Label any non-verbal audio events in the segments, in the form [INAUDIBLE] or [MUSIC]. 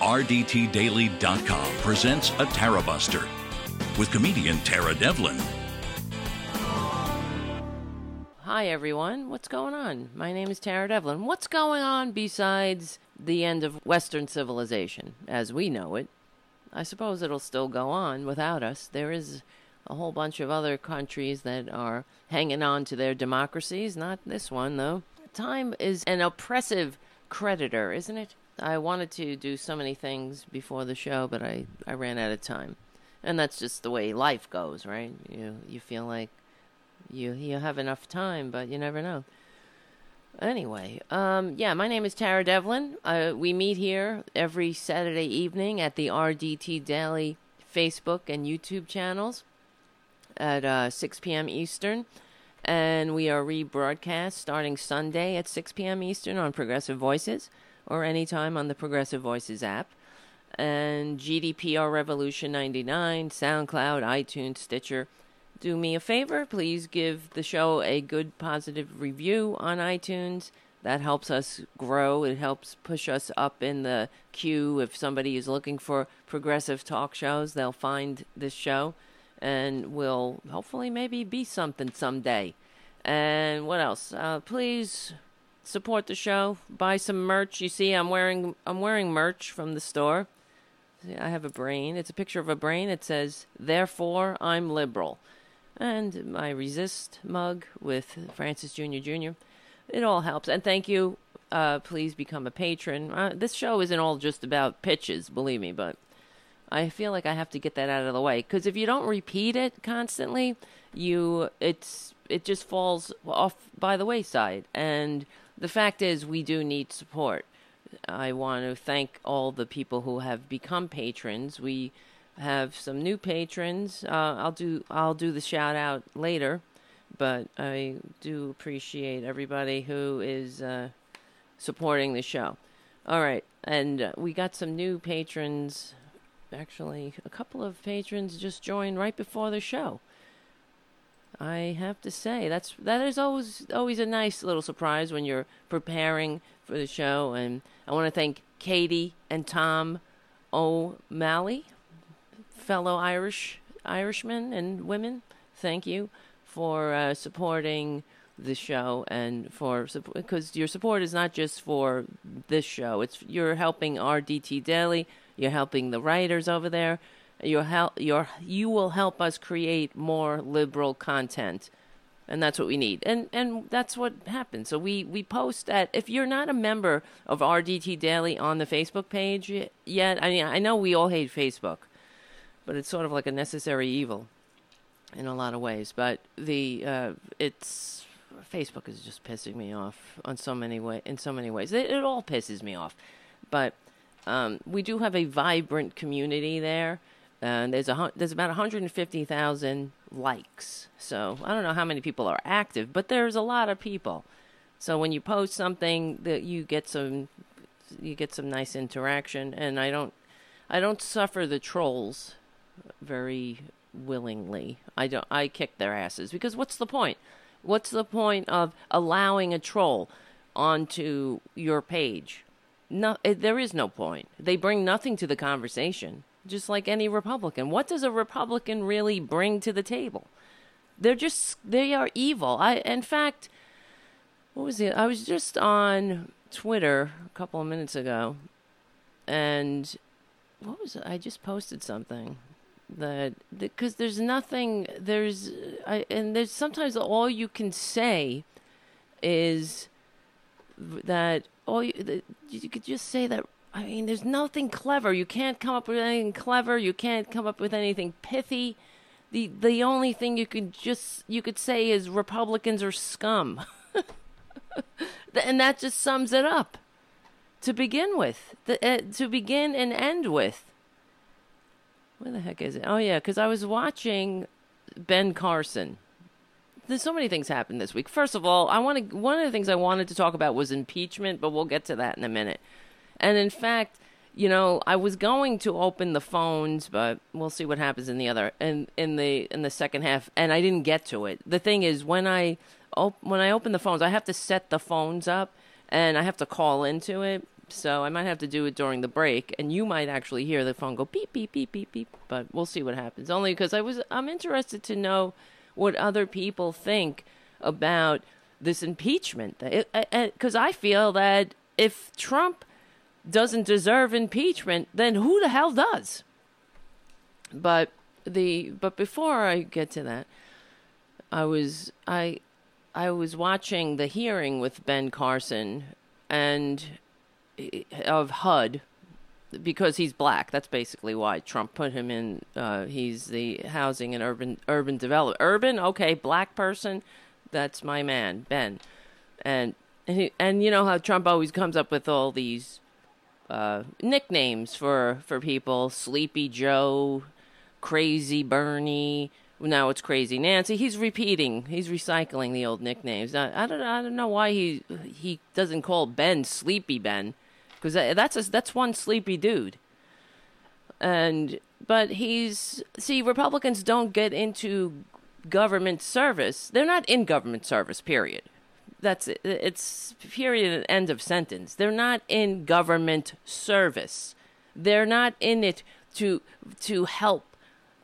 RDTDaily.com presents a Tara Buster with comedian Tara Devlin. Hi, everyone. What's going on? My name is Tara Devlin. What's going on besides the end of Western civilization as we know it? I suppose it'll still go on without us. There is a whole bunch of other countries that are hanging on to their democracies. Not this one, though. Time is an oppressive creditor, isn't it? I wanted to do so many things before the show, but I, I ran out of time. And that's just the way life goes, right? You you feel like you you have enough time, but you never know. Anyway, um, yeah, my name is Tara Devlin. Uh, we meet here every Saturday evening at the RDT Daily Facebook and YouTube channels at uh, 6 p.m. Eastern. And we are rebroadcast starting Sunday at 6 p.m. Eastern on Progressive Voices or anytime on the Progressive Voices app. And GDPR Revolution 99, SoundCloud, iTunes, Stitcher. Do me a favor, please give the show a good positive review on iTunes. That helps us grow. It helps push us up in the queue. If somebody is looking for progressive talk shows, they'll find this show and will hopefully maybe be something someday. And what else? Uh, please support the show. Buy some merch. You see, I'm wearing I'm wearing merch from the store. I have a brain. It's a picture of a brain. It says, "Therefore, I'm liberal," and my resist mug with Francis Jr. Jr. It all helps. And thank you. Uh, please become a patron. Uh, this show isn't all just about pitches, believe me, but I feel like I have to get that out of the way because if you don't repeat it constantly, you it's it just falls off by the wayside and the fact is, we do need support. I want to thank all the people who have become patrons. We have some new patrons. Uh, I'll do I'll do the shout out later, but I do appreciate everybody who is uh, supporting the show. All right, and uh, we got some new patrons. Actually, a couple of patrons just joined right before the show. I have to say that's that is always always a nice little surprise when you're preparing for the show. And I want to thank Katie and Tom O'Malley, fellow Irish Irishmen and women. Thank you for uh, supporting the show and for because your support is not just for this show. It's you're helping RDT Daily. You're helping the writers over there you help your you will help us create more liberal content. And that's what we need. And and that's what happens. So we we post that if you're not a member of rdt daily on the facebook page yet i mean i know we all hate facebook but it's sort of like a necessary evil in a lot of ways. But the uh, it's facebook is just pissing me off on so many way in so many ways. It, it all pisses me off. But um, we do have a vibrant community there Uh, and there's a there's about 150,000 likes. So I don't know how many people are active, but there's a lot of people. So when you post something, that you get some you get some nice interaction, and I don't I don't suffer the trolls very willingly. I don't I kick their asses because what's the point? What's the point of allowing a troll onto your page? No, eh, there is no point. They bring nothing to the conversation just like any Republican. What does a Republican really bring to the table? They're just they are evil. I in fact, what was it? I was just on Twitter a couple of minutes ago, and what was it? I just posted something that because there's nothing there's I and there's sometimes all you can say is that all you, you could just say that I mean, there's nothing clever. You can't come up with anything clever. You can't come up with anything pithy. The the only thing you could just you could say is Republicans are scum. [LAUGHS] and that just sums it up. To begin with, the, uh, to begin and end with. Where the heck is it? Oh yeah, because I was watching Ben Carson. There's so many things happened this week. First of all, I want to. One of the things I wanted to talk about was impeachment, but we'll get to that in a minute. And in fact, you know, I was going to open the phones, but we'll see what happens in the other in in the in the second half. And I didn't get to it. The thing is, when I op- when I open the phones, I have to set the phones up and I have to call into it So I might have to do it during the break, and you might actually hear the phone go beep beep beep beep beep. But we'll see what happens. Only because I was I'm interested to know what other people think about this impeachment. Because I feel that if Trump doesn't deserve impeachment, then who the hell does? But the but before I get to that, I was I I was watching the hearing with Ben Carson and eh, of HUD because he's black. That's basically why Trump put him in. Uh, he's the housing and urban urban development. Urban, okay, black person. That's my man, Ben. And and, he, and you know how Trump always comes up with all these uh, nicknames for for people: Sleepy Joe, Crazy Bernie. Now it's Crazy Nancy. He's repeating. He's recycling the old nicknames. I, I don't. I don't know why he he doesn't call Ben Sleepy Ben, because that's a, that's one sleepy dude. And but he's see Republicans don't get into government service. They're not in government service. Period. That's. It's period end of sentence. They're not in government service. They're not in it to to help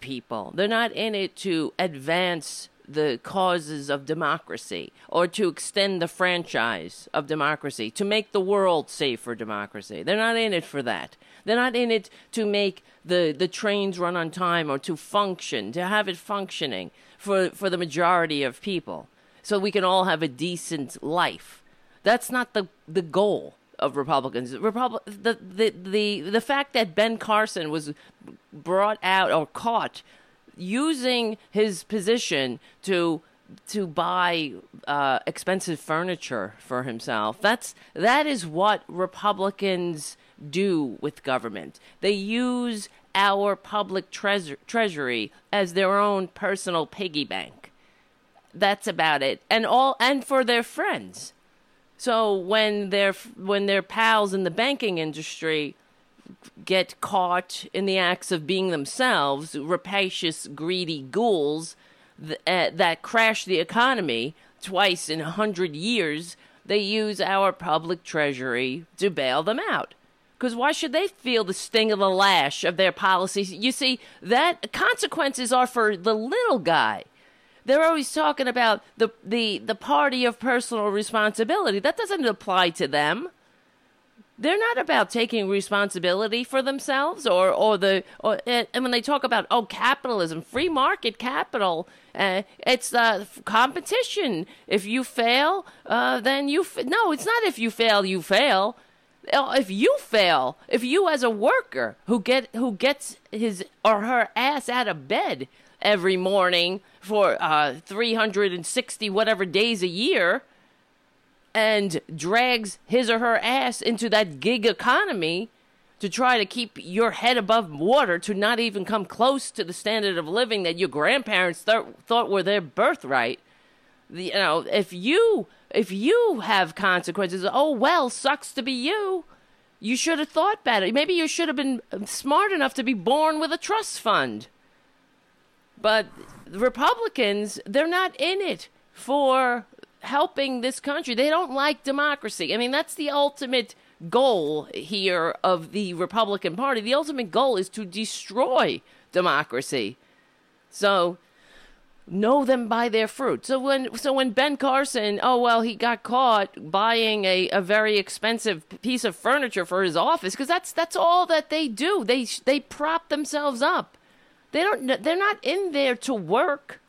people. They're not in it to advance the causes of democracy or to extend the franchise of democracy, to make the world safe for democracy. They're not in it for that. They're not in it to make the, the trains run on time or to function, to have it functioning for, for the majority of people so we can all have a decent life. That's not the, the goal of Republicans. Republic the, the the the fact that Ben Carson was brought out or caught using his position to to buy uh, expensive furniture for himself. That's that is what Republicans do with government. They use our public treasury as their own personal piggy bank. That's about it. And all and for their friends. So when their when their pals in the banking industry get caught in the acts of being themselves rapacious, greedy ghouls th- uh, that crash the economy twice in a hundred years, they use our public treasury to bail them out. Because why should they feel the sting of the lash of their policies? You see, that consequences are for the little guy. They're always talking about the, the, the party of personal responsibility. That doesn't apply to them. They're not about taking responsibility for themselves or, or the or, and when they talk about oh capitalism free market capital uh, it's uh, competition if you fail uh, then you f- no it's not if you fail you fail uh, if you fail if you as a worker who get who gets his or her ass out of bed every morning for uh, 360 whatever days a year and drags his or her ass into that gig economy to try to keep your head above water to not even come close to the standard of living that your grandparents th- thought were their birthright. You know if you if you have consequences oh well sucks to be you. You should have thought better. Maybe you should have been smart enough to be born with a trust fund but Republicans, they're not in it for helping this country. They don't like democracy. I mean, that's the ultimate goal here of the Republican Party. The ultimate goal is to destroy democracy. So know them by their fruit. So when so when Ben Carson, oh well, he got caught buying a, a very expensive piece of furniture for his office because that's that's all that they do. They they prop themselves up. They don't. They're not in there to work.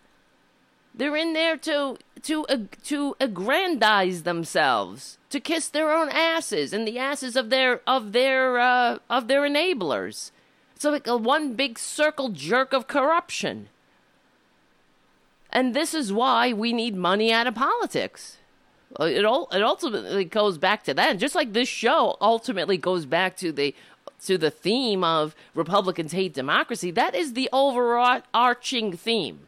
They're in there to to to aggrandize themselves, to kiss their own asses and the asses of their of their uh, of their enablers. So it's like a one big circle jerk of corruption. And this is why we need money out of politics. It all it ultimately goes back to that. And Just like this show ultimately goes back to the to the theme of Republicans hate democracy, that is the overarching theme.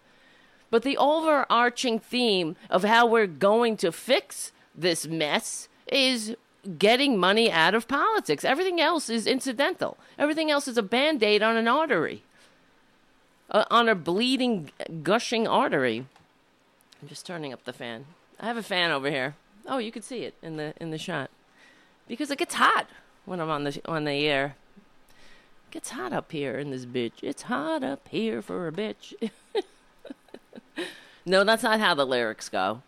But the overarching theme of how we're going to fix this mess is getting money out of politics. Everything else is incidental. Everything else is a band aid on an artery, uh, on a bleeding, gushing artery. I'm just turning up the fan. I have a fan over here. Oh, you can see it in the in the shot because it gets hot. when I'm on the on the air. Gets hot up here in this bitch. It's hot up here for a bitch. [LAUGHS] no, that's not how the lyrics go.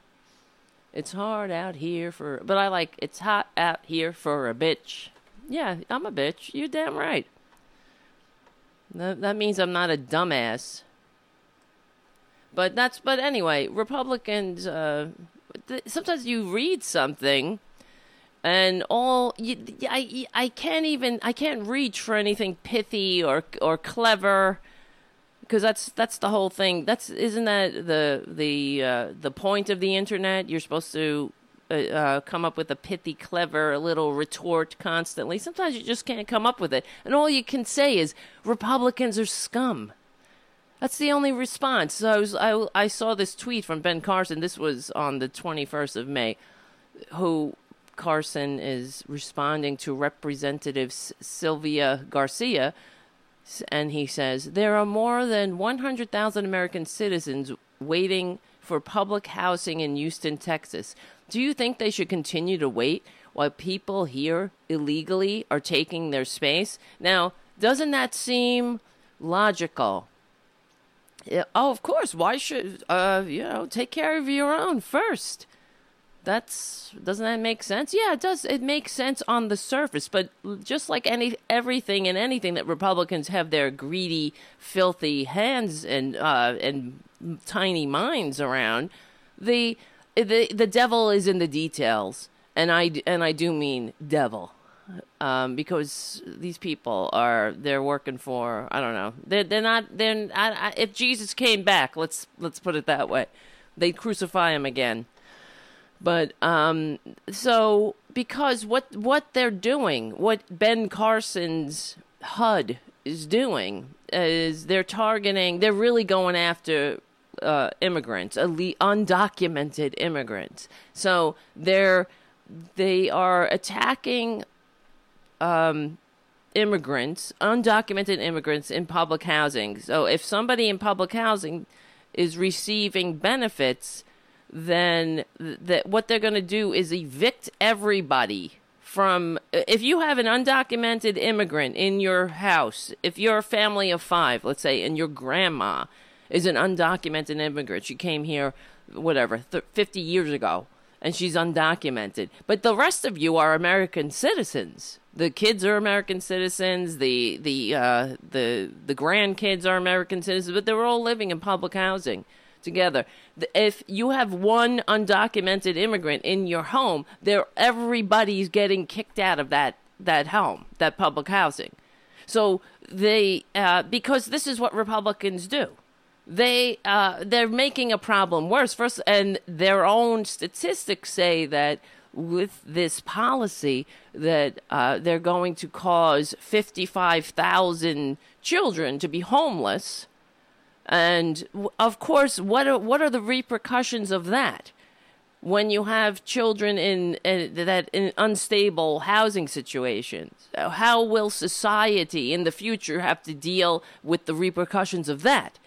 It's hard out here for, but I like it's hot out here for a bitch. Yeah, I'm a bitch. You're damn right. That, that means I'm not a dumbass. But that's, but anyway, Republicans, uh, th- sometimes you read something and all I, I can't even I can't reach for anything pithy or or clever because that's that's the whole thing. That's isn't that the the uh, the point of the internet? You're supposed to uh, uh, come up with a pithy, clever little retort constantly. Sometimes you just can't come up with it, and all you can say is Republicans are scum. That's the only response. So I was I, I saw this tweet from Ben Carson. This was on the 21st of May, who Carson is responding to Representative S- Sylvia Garcia, and he says there are more than 100,000 American citizens waiting for public housing in Houston, Texas. Do you think they should continue to wait while people here illegally are taking their space? Now, doesn't that seem logical? Yeah, oh, of course. Why should uh, you know take care of your own first? That's doesn't that make sense? Yeah, it does. It makes sense on the surface, but just like any everything and anything that Republicans have their greedy, filthy hands and uh, and tiny minds around, the the the devil is in the details, and I and I do mean devil. Um, because these people are they're working for I don't know. They're they're not they're I, I, if Jesus came back let's let's put it that way. They'd crucify him again but um, so because what what they're doing what Ben Carson's HUD is doing is they're targeting they're really going after uh, immigrants elite undocumented immigrants so they're they are attacking um, immigrants, undocumented immigrants in public housing. So if somebody in public housing is receiving benefits, then th- that what they're going to do is evict everybody from if you have an undocumented immigrant in your house, if you're a family of 5, let's say, and your grandma is an undocumented immigrant, she came here whatever, th- 50 years ago and she's undocumented. But the rest of you are American citizens. The kids are American citizens. The the uh, the the grandkids are American citizens, but they're all living in public housing together. If you have one undocumented immigrant in your home, there everybody's getting kicked out of that that home, that public housing. So they uh, because this is what Republicans do they uh, they're making a problem worse. First, and their own statistics say that with this policy that uh, they're going to cause 55,000 children to be homeless. And of course, what are, what are the repercussions of that? When you have children in, that in unstable housing situations, how will society in the future have to deal with the repercussions of that?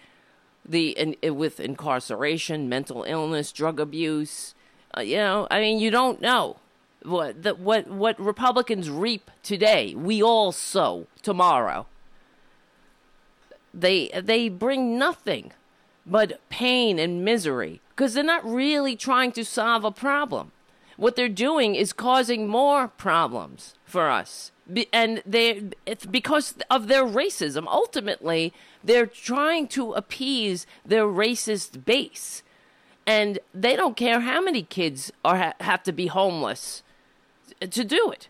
the in, with incarceration, mental illness, drug abuse. Uh, you know, I mean, you don't know what the, what what Republicans reap today. We all sow tomorrow. They they bring nothing but pain and misery because they're not really trying to solve a problem. What they're doing is causing more problems for us and they it's because of their racism. Ultimately, they're trying to appease their racist base, and they don't care how many kids are have to be homeless to do it.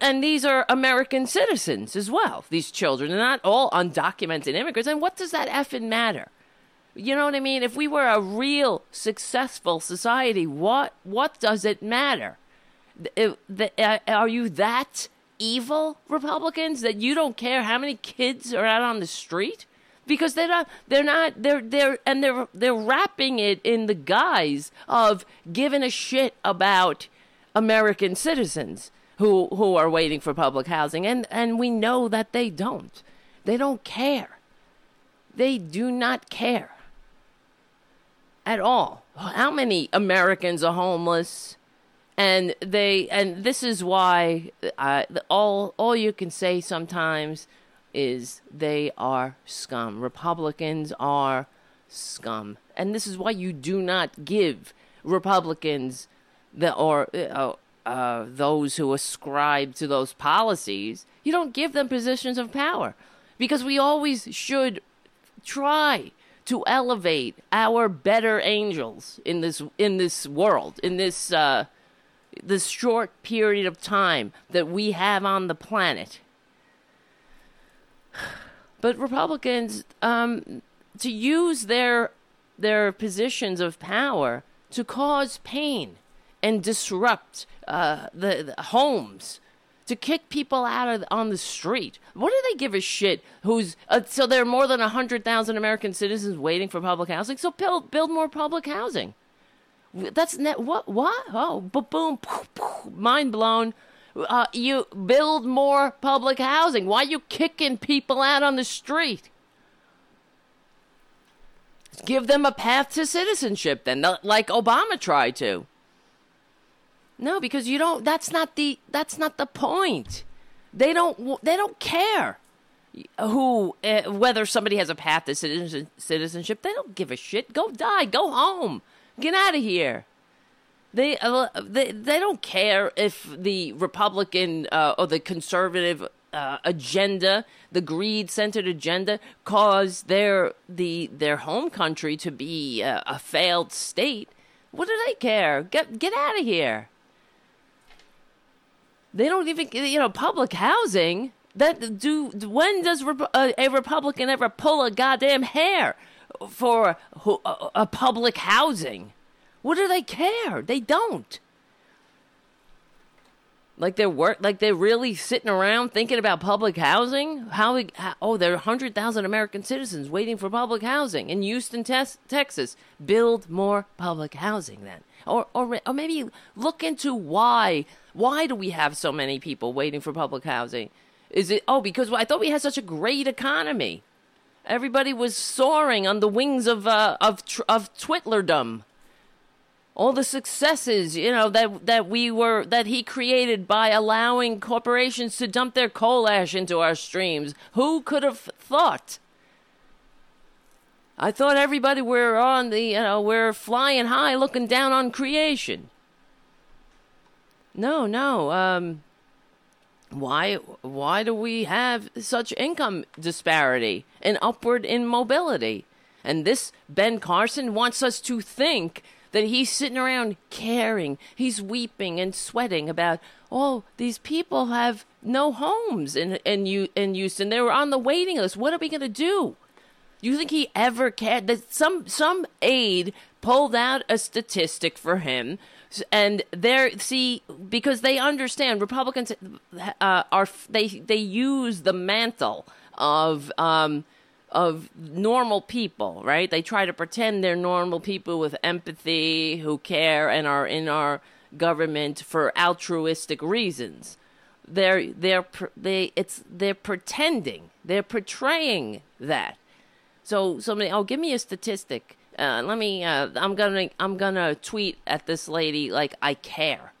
And these are American citizens as well. These children, they're not all undocumented immigrants. And what does that effing matter? You know what I mean? If we were a real successful society, what what does it matter? Uh, are you that evil Republicans that you don't care how many kids are out on the street? Because they're not they're not they're they're and they're they're wrapping it in the guise of giving a shit about American citizens who who are waiting for public housing and and we know that they don't. They don't care. They do not care at all. How many Americans are homeless? and they and this is why uh, all all you can say sometimes is they are scum. Republicans are scum, and this is why you do not give Republicans the or uh, uh, those who ascribe to those policies. You don't give them positions of power because we always should try to elevate our better angels in this in this world in this uh, this short period of time that we have on the planet. [SIGHS] But Republicans, um, to use their their positions of power to cause pain and disrupt uh, the, the homes, to kick people out of on the street. What do they give a shit? Who's uh, so there are more than hundred thousand American citizens waiting for public housing. So build build more public housing. That's net. What? What? Oh, boom, mind blown. Uh, you build more public housing. Why are you kicking people out on the street? Give them a path to citizenship, then, like Obama tried to. No, because you don't. That's not the. That's not the point. They don't. They don't care who uh, whether somebody has a path to citizenship. They don't give a shit. Go die. Go home. Get out of here. They, uh, they they don't care if the Republican uh, or the conservative uh, agenda, the greed-centered agenda, cause their the their home country to be a, a failed state. What do they care? Get get out of here. They don't even you know public housing. That do when does a, uh, a Republican ever pull a goddamn hair for a, public housing? What do they care? They don't. Like they're work, like they're really sitting around thinking about public housing. How, we, how oh, there are hundred thousand American citizens waiting for public housing in Houston, Texas. Build more public housing then, or or or maybe look into why why do we have so many people waiting for public housing? Is it oh because I thought we had such a great economy. Everybody was soaring on the wings of uh, of of Twitlerdom all the successes, you know, that that we were that he created by allowing corporations to dump their coal ash into our streams. Who could have thought? I thought everybody were on the, you know, we're flying high looking down on creation. No, no. Um why why do we have such income disparity and upward in mobility? And this Ben Carson wants us to think that he's sitting around caring. He's weeping and sweating about, oh, these people have no homes in in you in Houston. They were on the waiting list. What are we gonna do? You think he ever cared? That some some aide pulled out a statistic for him, and there see because they understand Republicans uh, are they they use the mantle of um, of normal people, right? They try to pretend they're normal people with empathy who care and are in our government for altruistic reasons. They're they're they it's they're pretending. They're portraying that. So somebody, oh, give me a statistic. Uh, let me. Uh, I'm gonna I'm gonna tweet at this lady like I care.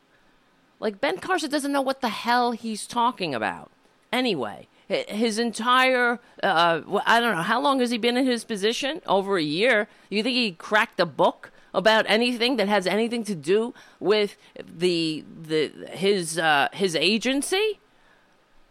Like Ben Carson doesn't know what the hell he's talking about. Anyway, his entire uh, I don't know how long has he been in his position? Over a year. You think he cracked a book about anything that has anything to do with the the his uh, his agency?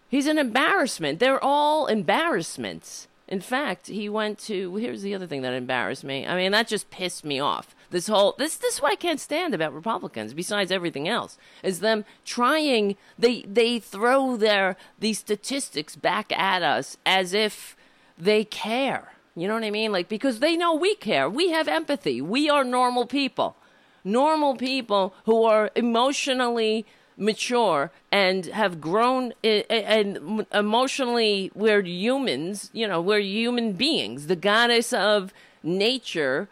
He's an embarrassment. They're all embarrassments. In fact, he went to here's the other thing that embarrassed me. I mean, that just pissed me off this whole this this is what I can't stand about Republicans. Besides everything else, is them trying they they throw their these statistics back at us as if they care. You know what I mean? Like because they know we care. We have empathy. We are normal people. Normal people who are emotionally mature and have grown and emotionally we're humans you know we're human beings the goddess of nature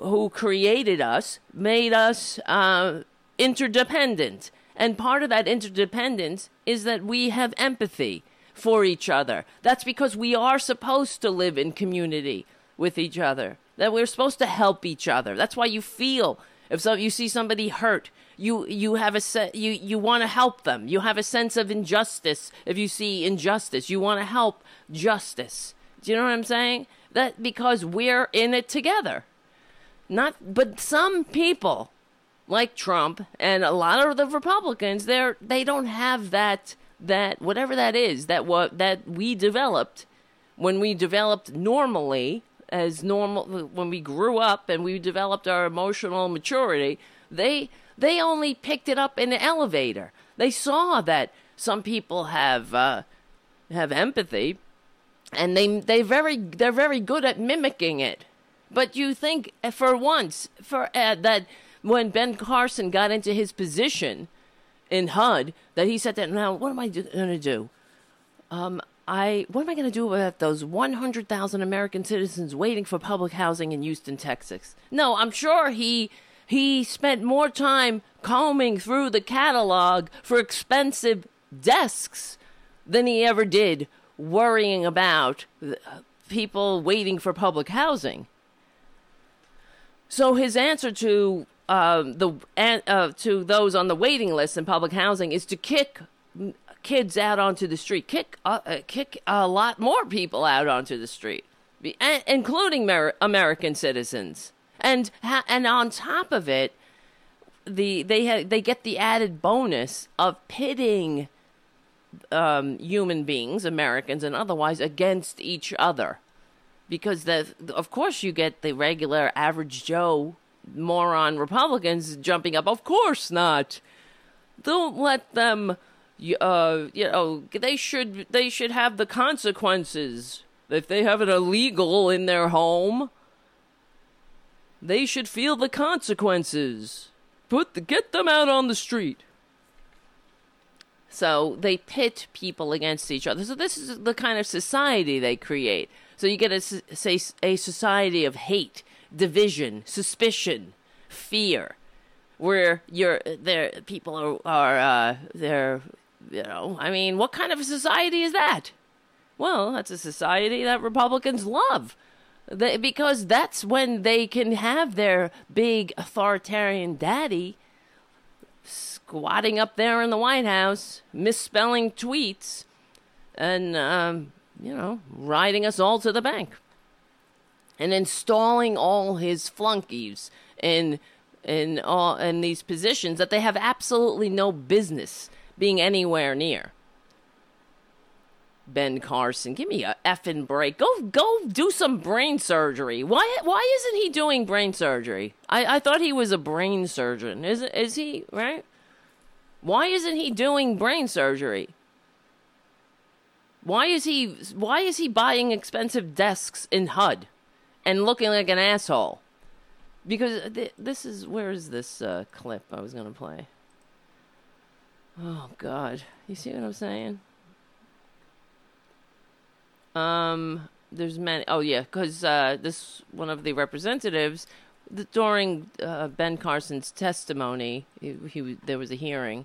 who created us made us uh, interdependent. And part of that interdependence is that we have empathy for each other. That's because we are supposed to live in community with each other. That we're supposed to help each other. That's why you feel if so, you see somebody hurt, you you have a se- you you want to help them. You have a sense of injustice if you see injustice. You want to help justice. Do you know what I'm saying? That because we're in it together. Not but some people like Trump and a lot of the Republicans, they're they don't have that that whatever that is that what that we developed when we developed normally as normal when we grew up and we developed our emotional maturity they they only picked it up in the elevator they saw that some people have uh, have empathy and they they very they're very good at mimicking it but you think uh, for once for uh, that when Ben Carson got into his position in HUD that he said that now what am I going to do? Um, I what am I going to do about those 100,000 American citizens waiting for public housing in Houston, Texas? No, I'm sure he he spent more time combing through the catalog for expensive desks than he ever did worrying about uh, people waiting for public housing. So his answer to um, the uh, to those on the waiting list in public housing is to kick kids out onto the street, kick uh, uh, kick a lot more people out onto the street, including Mer- American citizens, and and on top of it, the they ha- they get the added bonus of pitting um, human beings, Americans and otherwise, against each other, because the of course you get the regular average Joe moron Republicans jumping up. Of course not. Don't let them. Uh, you know, they should they should have the consequences if they have it illegal in their home. They should feel the consequences. Put the, get them out on the street. So they pit people against each other. So this is the kind of society they create. So you get a say a society of hate division, suspicion, fear, where you're there. People are are uh, they're you know. I mean, what kind of a society is that? Well, that's a society that Republicans love. Because that's when they can have their big authoritarian daddy squatting up there in the White House, misspelling tweets, and, um, you know, riding us all to the bank and installing all his flunkies in in all in these positions that they have absolutely no business being anywhere near. Ben Carson, give me a effing break. Go go do some brain surgery. Why why isn't he doing brain surgery? I, I thought he was a brain surgeon. Is is he right? Why isn't he doing brain surgery? Why is he why is he buying expensive desks in HUD? and looking like an asshole. Because th- this is where is this uh, clip I was gonna play? Oh God, you see what I'm saying? Um, there's many. Oh yeah, because uh, this one of the representatives the, during uh, Ben Carson's testimony, he, he there was a hearing.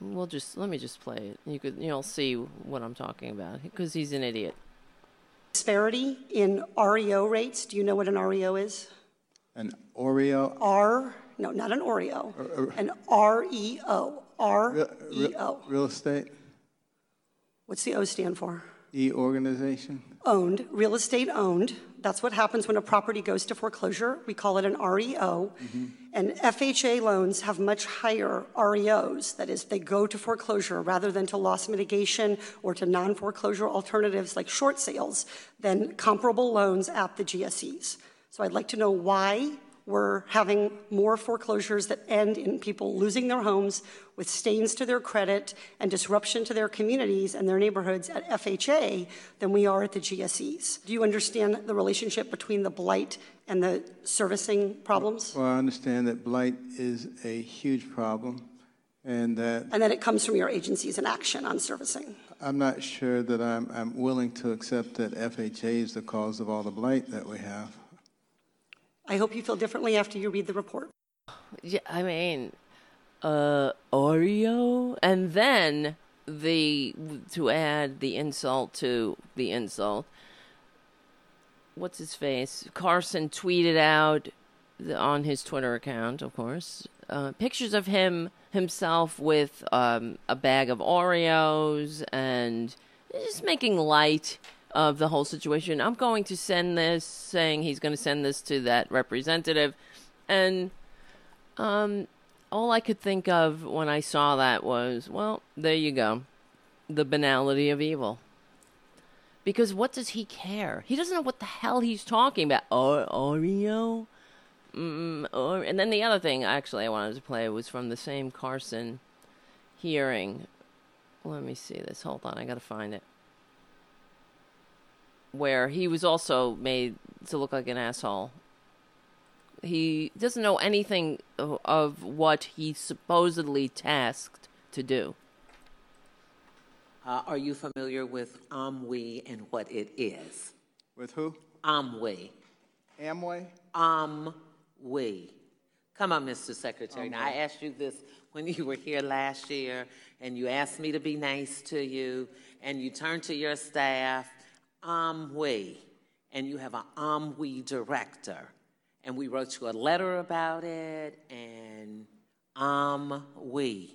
We'll just let me just play it. You could you'll see what I'm talking about because he's an idiot disparity in REO rates. Do you know what an REO is? An Oreo? R, no, not an Oreo, uh, uh, an REO. R-E-O. Real estate? What's the O stand for? E organization? Owned, real estate owned. That's what happens when a property goes to foreclosure. We call it an REO. Mm-hmm. And FHA loans have much higher REOs. That is, they go to foreclosure rather than to loss mitigation or to non foreclosure alternatives like short sales than comparable loans at the GSEs. So I'd like to know why we're having more foreclosures that end in people losing their homes with stains to their credit and disruption to their communities and their neighborhoods at FHA than we are at the GSEs. Do you understand the relationship between the blight and the servicing problems? Well, I understand that blight is a huge problem and that. And that it comes from your agency's inaction on servicing. I'm not sure that I'm, I'm willing to accept that FHA is the cause of all the blight that we have. I hope you feel differently after you read the report. Yeah, I mean, uh, Oreo, and then the to add the insult to the insult. What's his face? Carson tweeted out on his Twitter account, of course, uh, pictures of him himself with um, a bag of Oreos and just making light of the whole situation. I'm going to send this, saying he's going to send this to that representative, and um, all I could think of when I saw that was, well, there you go, the banality of evil. Because what does he care? He doesn't know what the hell he's talking about. O- Oreo? Mm, or, and then the other thing, actually, I wanted to play was from the same Carson hearing. Let me see this. Hold on, I gotta find it. Where he was also made to look like an asshole. He doesn't know anything of, of what he's supposedly tasked to do. Uh, are you familiar with OMWI and what it is? With who? OMWI. Amway? OMWI. Come on, Mr. Secretary. Now, I asked you this when you were here last year, and you asked me to be nice to you, and you turned to your staff, OMWI, and you have an OMWI director. And we wrote you a letter about it, and OMWI,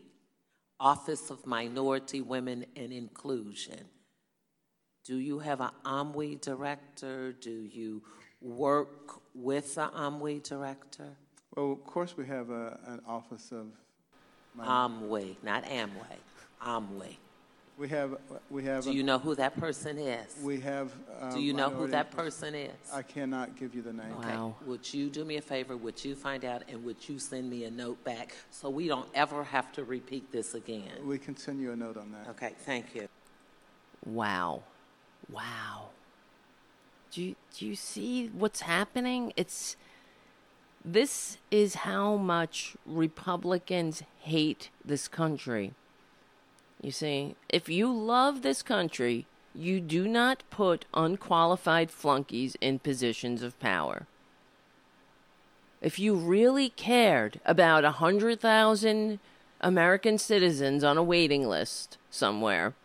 Office of Minority Women and Inclusion. Do you have an OMWI director? Do you work with an OMWI director? Well, of course, we have a, an office of, OMWI, not Amway. OMWI. We have, we have, Do you know who that person is? we have. uh, Do you know who that person is? I cannot give you the name. Okay. Wow. Would you do me a favor? Would you find out and would you send me a note back so we don't ever have to repeat this again? We can send you a note on that. Okay, thank you. Wow. Wow. Do you, do you see what's happening? It's this is how much Republicans hate this country. You see, if you love this country, you do not put unqualified flunkies in positions of power. If you really cared about a 100,000 American citizens on a waiting list somewhere,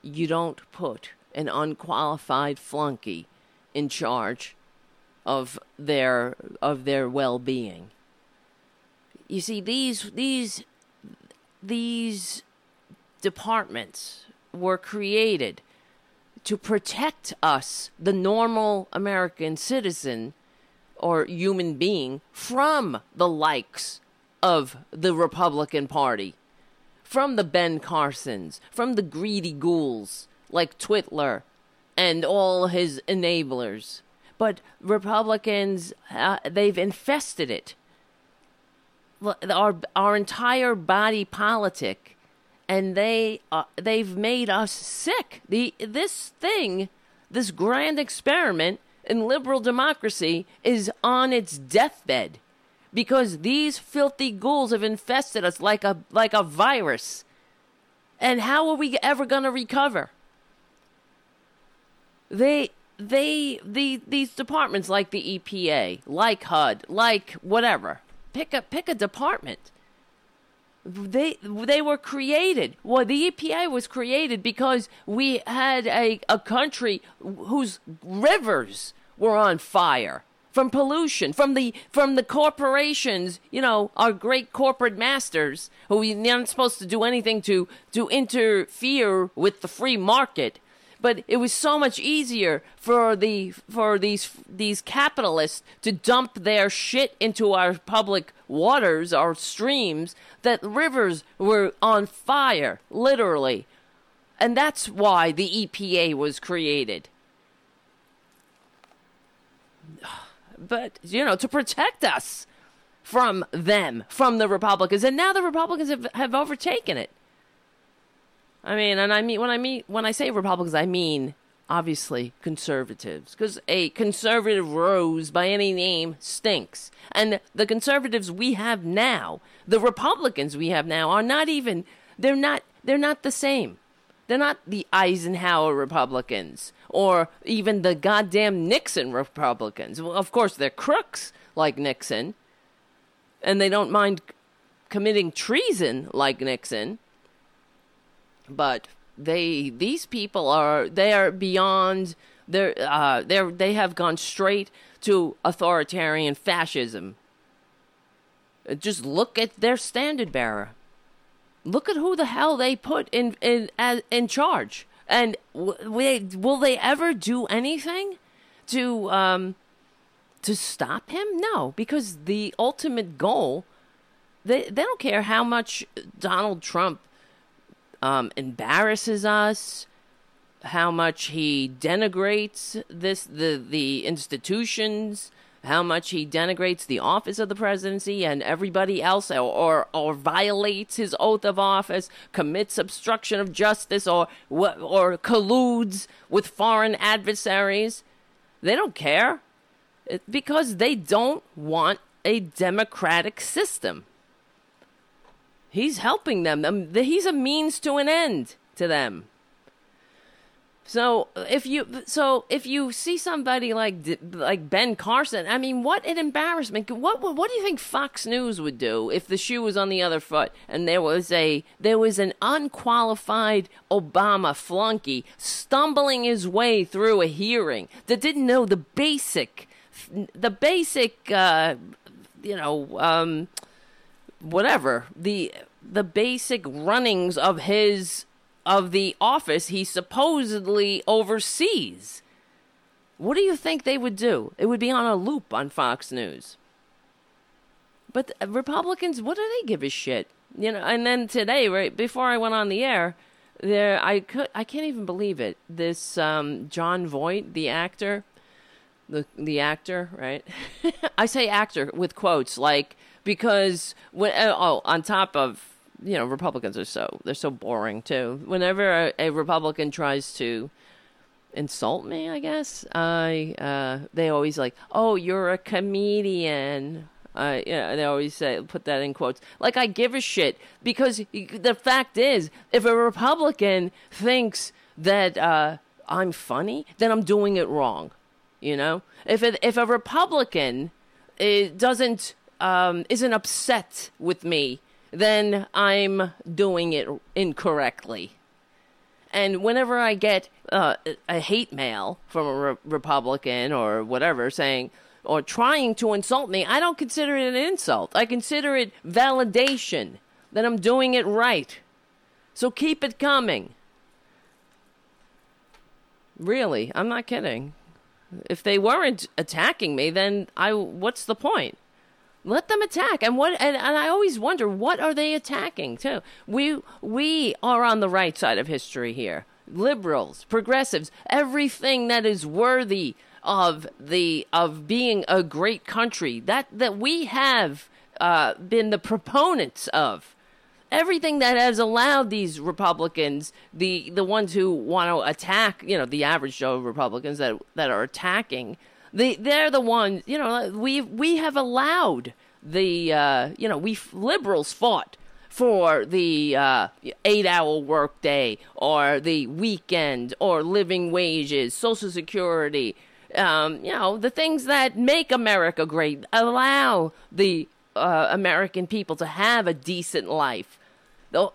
you don't put an unqualified flunky in charge of their of their well-being. You see these these these departments were created to protect us, the normal American citizen or human being, from the likes of the Republican Party from the Ben Carsons, from the greedy ghouls like Twitler and all his enablers. But Republicans, uh, they've infested it. Our, our entire body politic, and they uh, they've made us sick. The this thing, this grand experiment in liberal democracy, is on its deathbed because these filthy ghouls have infested us like a like a virus. And how are we ever going to recover? They they the these departments like the EPA, like HUD, like whatever. Pick a pick a department. They they were created. Well, the EPA was created because we had a, a country whose rivers were on fire from pollution, from the from the corporations, you know, our great corporate masters, who we aren't supposed to do anything to to interfere with the free market. But it was so much easier for the for these these capitalists to dump their shit into our public waters, our streams, that rivers were on fire, literally. And that's why the EPA was created. [SIGHS] but you know to protect us from them from the republicans and now the republicans have, have overtaken it i mean and i mean when i mean when i say republicans i mean obviously conservatives because a conservative rose by any name stinks and the conservatives we have now the republicans we have now are not even they're not they're not the same they're not the Eisenhower Republicans or even the goddamn Nixon Republicans. Well, of course, they're crooks like Nixon, and they don't mind committing treason like Nixon. But they these people are they are beyond they're uh, they're they have gone straight to authoritarian fascism. Uh, Just look at their standard bearer. Look at who the hell they put in in as, in charge, and w- will they, will they ever do anything to um to stop him? No, because the ultimate goal they they don't care how much Donald Trump um, embarrasses us, how much he denigrates this the the institutions, how much he denigrates the office of the presidency and everybody else, or or, or violates his oath of office, commits obstruction of justice, or or colludes with foreign adversaries. They don't care because they don't want a democratic system. He's helping them. Um, He's a means to an end to them. So if you so if you see somebody like like Ben Carson, I mean, what an embarrassment! What what, what do you think Fox News would do if the shoe was on the other foot and there was a there was an unqualified Obama flunky stumbling his way through a hearing that didn't know the basic the basic uh, you know um, whatever the the basic runnings of his of the office he supposedly oversees. What do you think they would do? It would be on a loop on Fox News. But Republicans, what do they give a shit? You know, and then today, right before I went on the air, there I could I can't even believe it. This um, Jon Voight, the actor, the the actor, right? [LAUGHS] I say actor with quotes, like because when oh, on top of you know Republicans are so they're so boring too. Whenever a, a Republican tries to insult me, I guess I uh, they always like, oh, you're a comedian. Uh, they always say put that in quotes. Like I give a shit because the fact is, if a Republican thinks that uh, I'm funny, then I'm doing it wrong. You know, if it, if a Republican uh, doesn't um, isn't upset with me, then I'm doing it incorrectly. And whenever I get uh, a hate mail from a re- Republican or whatever saying or trying to insult me, I don't consider it an insult. I consider it validation that I'm doing it right. So keep it coming. Really, I'm not kidding. If they weren't attacking me, then I what's the point? Let them attack. And what and, and I always wonder what are they attacking too? We we are on the right side of history here. Liberals, progressives, everything that is worthy of the of being a great country that that we have uh, been the proponents of everything that has allowed these Republicans, the the ones who want to attack, you know, the average Joe Republicans that that are attacking, they they're the ones, you know, we we have allowed the uh, you know we liberals fought for the uh, eight hour workday or the weekend or living wages, Social Security. Um, you know the things that make America great allow the uh, American people to have a decent life.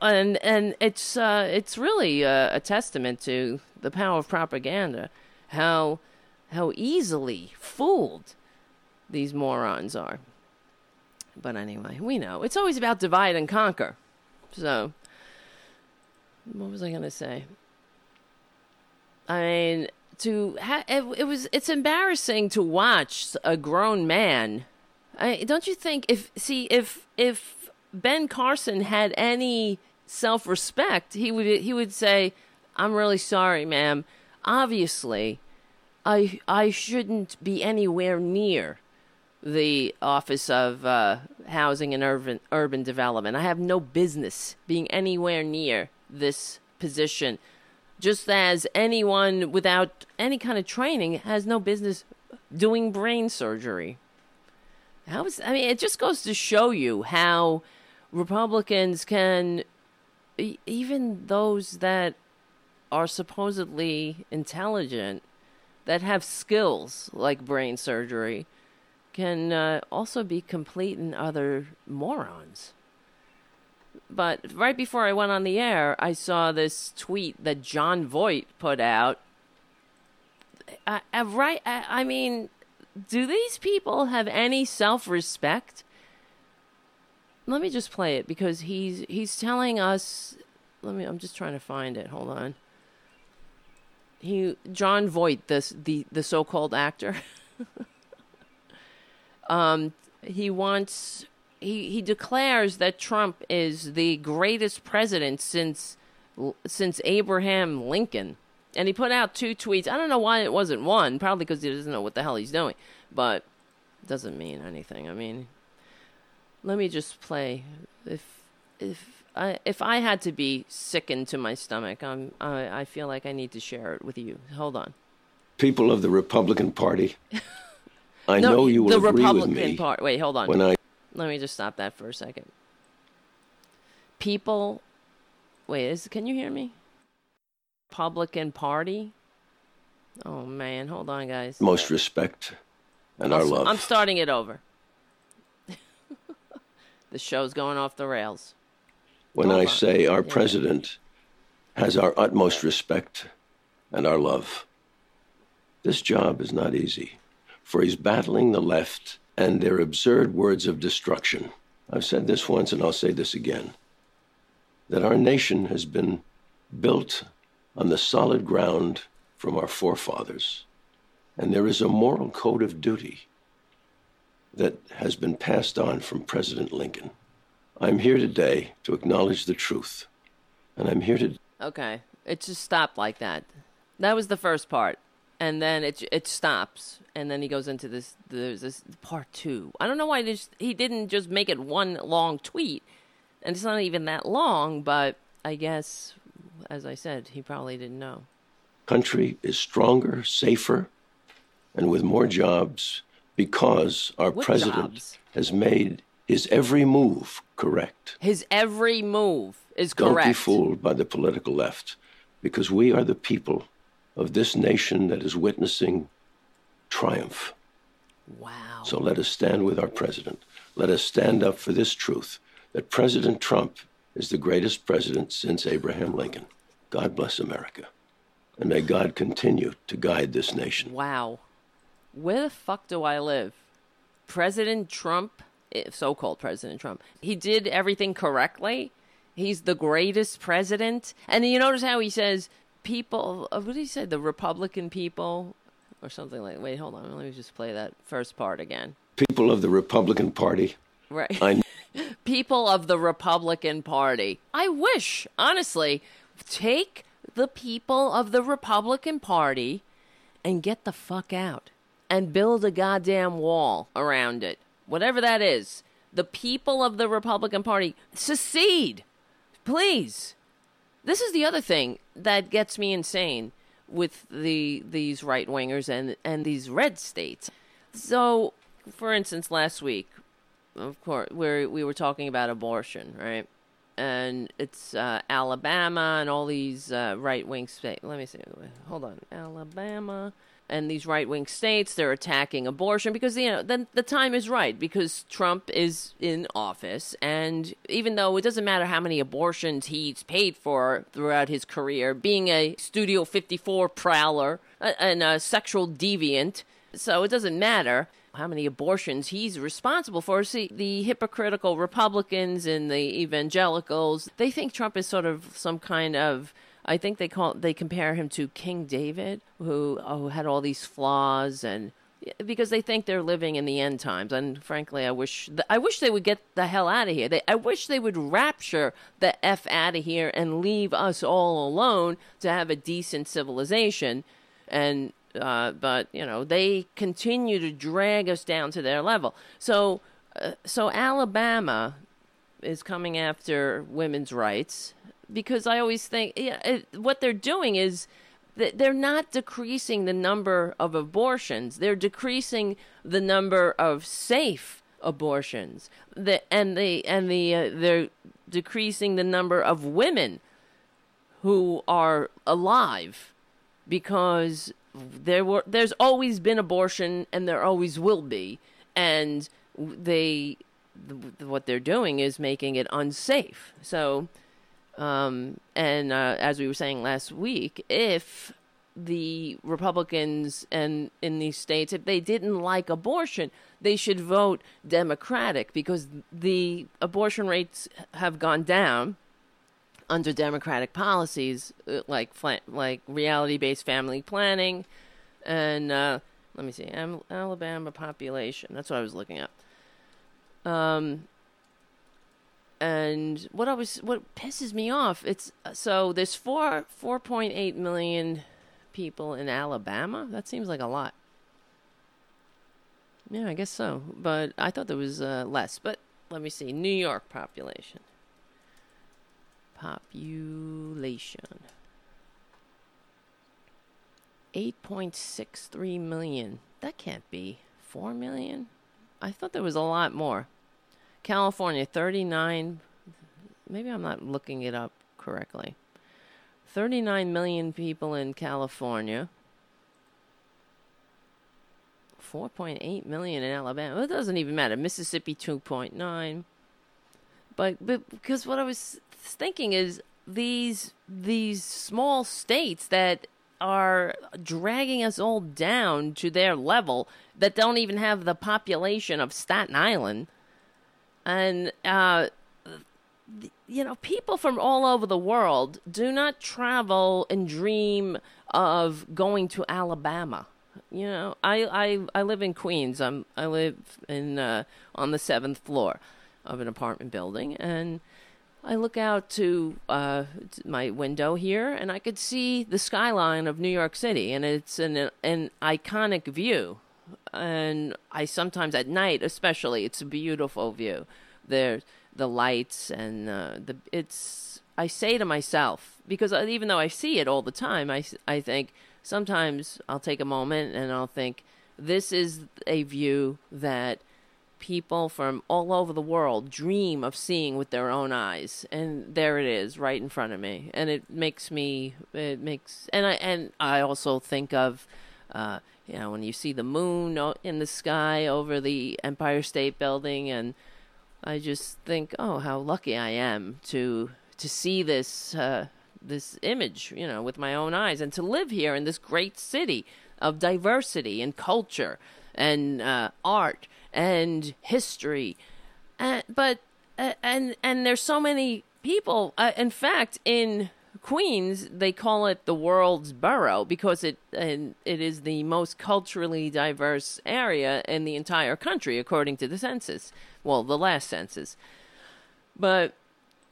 And and it's uh, it's really uh, a testament to the power of propaganda, how how easily fooled these morons are. But anyway, we know it's always about divide and conquer. So, what was I going to say? I mean, to ha- it, it was it's embarrassing to watch a grown man. I, don't you think if see if if Ben Carson had any self-respect, he would he would say, "I'm really sorry, ma'am. Obviously, I I shouldn't be anywhere near the Office of uh, Housing and Urban Urban Development. I have no business being anywhere near this position." Just as anyone without any kind of training has no business doing brain surgery. How is I mean, it just goes to show you how Republicans can, even those that are supposedly intelligent, that have skills like brain surgery, can uh, also be complete and utter morons. But right before I went on the air, I saw this tweet that Jon Voight put out. I, I, right, I, I mean, do these people have any self respect? let me just play it because he's he's telling us. Let me. I'm just trying to find it. Hold on. He Jon Voight, this the the so-called actor. [LAUGHS] um, he wants he he declares that Trump is the greatest president since since Abraham Lincoln. And he put out two tweets. I don't know why it wasn't one. Probably because he doesn't know what the hell he's doing. But it doesn't mean anything. I mean, let me just play. If if I if I had to be sickened to my stomach, I'm I, I feel like I need to share it with you. Hold on. People of the Republican Party, [LAUGHS] I No, know you will the agree Republican with me Part. Wait, hold on. when I Let me just stop that for a second. People, wait, is can you hear me? Republican Party. Oh man, hold on, guys. most respect and our I'm- love. I'm starting it over. [LAUGHS] the show's going off the rails. When I say our president has our utmost respect and our love. This job is not easy, for he's battling the left and their absurd words of destruction. I've said this once and I'll say this again that our nation has been built on the solid ground from our forefathers, and there is a moral code of duty that has been passed on from President Lincoln. I'm here today to acknowledge the truth, and I'm here to Okay, it just stopped like that. That was the first part, and then it it stops, and then he goes into this. There's this part two. I don't know why this, he didn't just make it one long tweet, and it's not even that long. But I guess, as I said, he probably didn't know. country is stronger, safer, and with more jobs because our What president jobs? has made his every move correct. His every move is correct. Don't be fooled by the political left because we are the people of this nation that is witnessing triumph. Wow. So let us stand with our president. Let us stand up for this truth that President Trump is the greatest president since Abraham Lincoln. God bless America. And may God continue to guide this nation. Wow. Where the fuck do I live? President Trump, so called President Trump, he did everything correctly. He's the greatest president. And you notice how he says, people, uh, what did he say? The Republican people or something like Wait, hold on. Let me just play that first part again. People of the Republican Party, Right. I [LAUGHS] people of the Republican Party. I wish, honestly, take the people of the Republican Party and get the fuck out and build a goddamn wall around it. Whatever that is. The people of the Republican Party secede. Please. This is the other thing that gets me insane with the these right wingers and and these red states. So, for instance, last week, of course, where we were talking about abortion, right? And it's uh, Alabama and all these uh, right wing states. Let me see. Hold on, Alabama and these right wing states. They're attacking abortion because you know then the time is right because Trump is in office, and even though it doesn't matter how many abortions he's paid for throughout his career, being a Studio 54 prowler and a sexual deviant, so it doesn't matter how many abortions he's responsible for. See, the hypocritical Republicans and the evangelicals, they think Trump is sort of some kind of I think they call they compare him to King David, who oh, had all these flaws and because they think they're living in the end times. And frankly, I wish I wish they would get the hell out of here. They, I wish they would rapture the f out of here and leave us all alone to have a decent civilization. And uh, but you know they continue to drag us down to their level. So uh, so Alabama is coming after women's rights because I always think yeah, it, what they're doing is they're not decreasing the number of abortions; they're decreasing the number of safe abortions. The, and the and the uh, they're decreasing the number of women who are alive because there were there's always been abortion and there always will be. And they th- what they're doing is making it unsafe. So um, and uh, as we were saying last week if the Republicans and in these states, if they didn't like abortion, they should vote Democratic because the abortion rates have gone down under Democratic policies uh, like like reality-based family planning and uh, let me see, Alabama population. That's what I was looking at. Um, and what I was what pisses me off it's so there's four four point eight million people in Alabama. That seems like a lot. Yeah, I guess so. But I thought there was uh, less. But let me see. New York population. Population. 8.63 million. That can't be 4 million. I thought there was a lot more. California, 39. Maybe I'm not looking it up correctly. 39 million people in California. 4.8 million in Alabama. It doesn't even matter. Mississippi 2.9. But, but because what I was thinking is these these small states that are dragging us all down to their level that don't even have the population of Staten Island. And, uh, you know, people from all over the world do not travel and dream of going to Alabama. You know, I, I, I live in Queens. I'm, I live in, uh, on the seventh floor of an apartment building. And, I look out to uh, my window here, and I could see the skyline of New York City, and it's an an iconic view. And I sometimes at night, especially, it's a beautiful view. There's the lights and uh, the it's. I say to myself because even though I see it all the time, I I think sometimes I'll take a moment and I'll think this is a view that people from all over the world dream of seeing with their own eyes and there it is right in front of me and it makes me it makes and i and i also think of uh, you know when you see the moon in the sky over the empire state building and i just think oh how lucky i am to to see this uh, this image you know with my own eyes and to live here in this great city of diversity and culture and uh, art and history. Uh, but uh, and and there's so many people. Uh, in fact, in Queens, they call it the world's borough because it and it is the most culturally diverse area in the entire country, according to the census. Well, the last census. But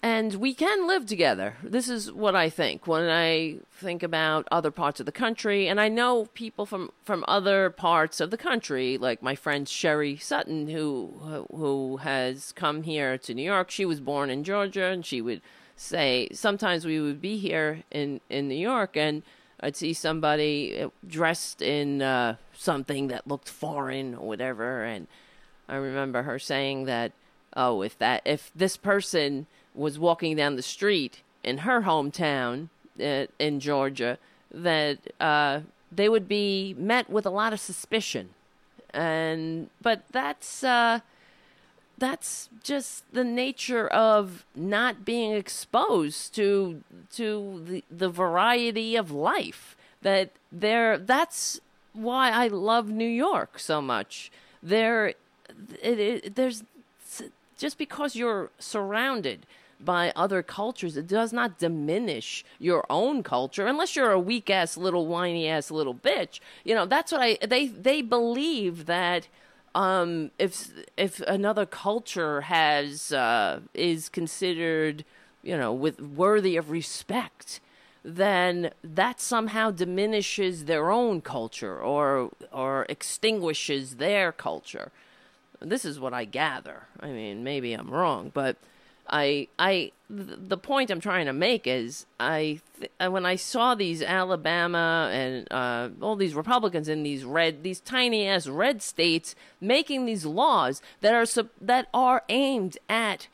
and we can live together. This is what I think when I think about other parts of the country, and I know people from from other parts of the country, like my friend Sherry Sutton, who who has come here to New York. She was born in Georgia, and she would say sometimes we would be here in in New York, and I'd see somebody dressed in uh, something that looked foreign or whatever, and I remember her saying that, oh, if that if this person was walking down the street in her hometown uh, in Georgia, that uh, they would be met with a lot of suspicion, and but that's uh, that's just the nature of not being exposed to to the the variety of life. That there, that's why I love New York so much. There, it, it, there's just because you're surrounded by other cultures, it does not diminish your own culture unless you're a weak ass little whiny ass little bitch. You know, that's what I they they believe that um, if if another culture has uh, is considered you know with worthy of respect then that somehow diminishes their own culture or or extinguishes their culture. This is what i gather. I mean maybe i'm wrong but I I the point I'm trying to make is I th- when I saw these Alabama and uh, all these Republicans in these red these tiny ass red states making these laws that are sub- that are aimed at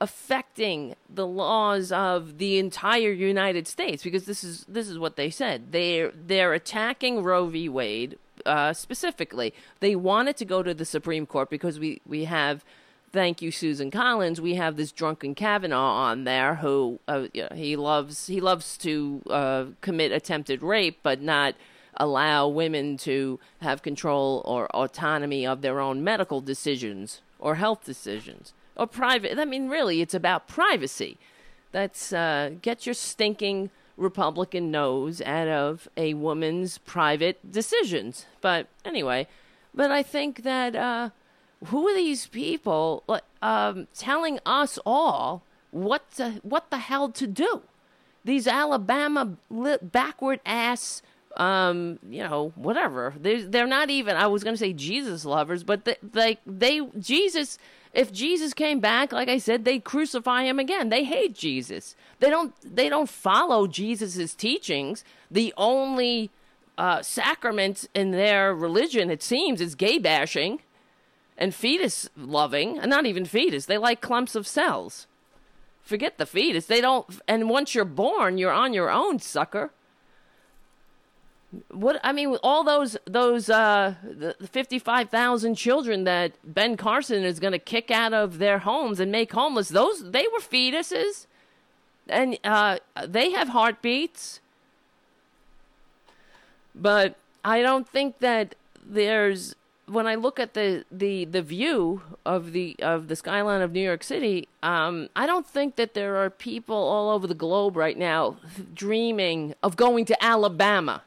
affecting the laws of the entire United States because this is this is what they said. They're they're attacking Roe v. Wade uh, specifically. They wanted to go to the Supreme Court because we we have thank you, Susan Collins, we have this drunken Kavanaugh on there who uh, he loves he loves to uh, commit attempted rape, but not allow women to have control or autonomy of their own medical decisions or health decisions or private. I mean, really, it's about privacy. That's uh, get your stinking Republican nose out of a woman's private decisions. But anyway, but I think that uh, who are these people um, telling us all what the, what the hell to do? These Alabama backward ass, um, you know, whatever. They they're not even. I was going to say Jesus lovers, but they, like they Jesus. If Jesus came back, like I said, they crucify him again. They hate Jesus. They don't. They don't follow Jesus's teachings. The only uh, sacrament in their religion, it seems, is gay bashing and fetus loving, and not even fetus. They like clumps of cells. Forget the fetus. They don't. And once you're born, you're on your own, sucker. What I mean, all those those uh, the fifty five thousand children that Ben Carson is going to kick out of their homes and make homeless. Those they were fetuses, and uh, they have heartbeats. But I don't think that there's when I look at the, the, the view of the of the skyline of New York City, um, I don't think that there are people all over the globe right now dreaming of going to Alabama.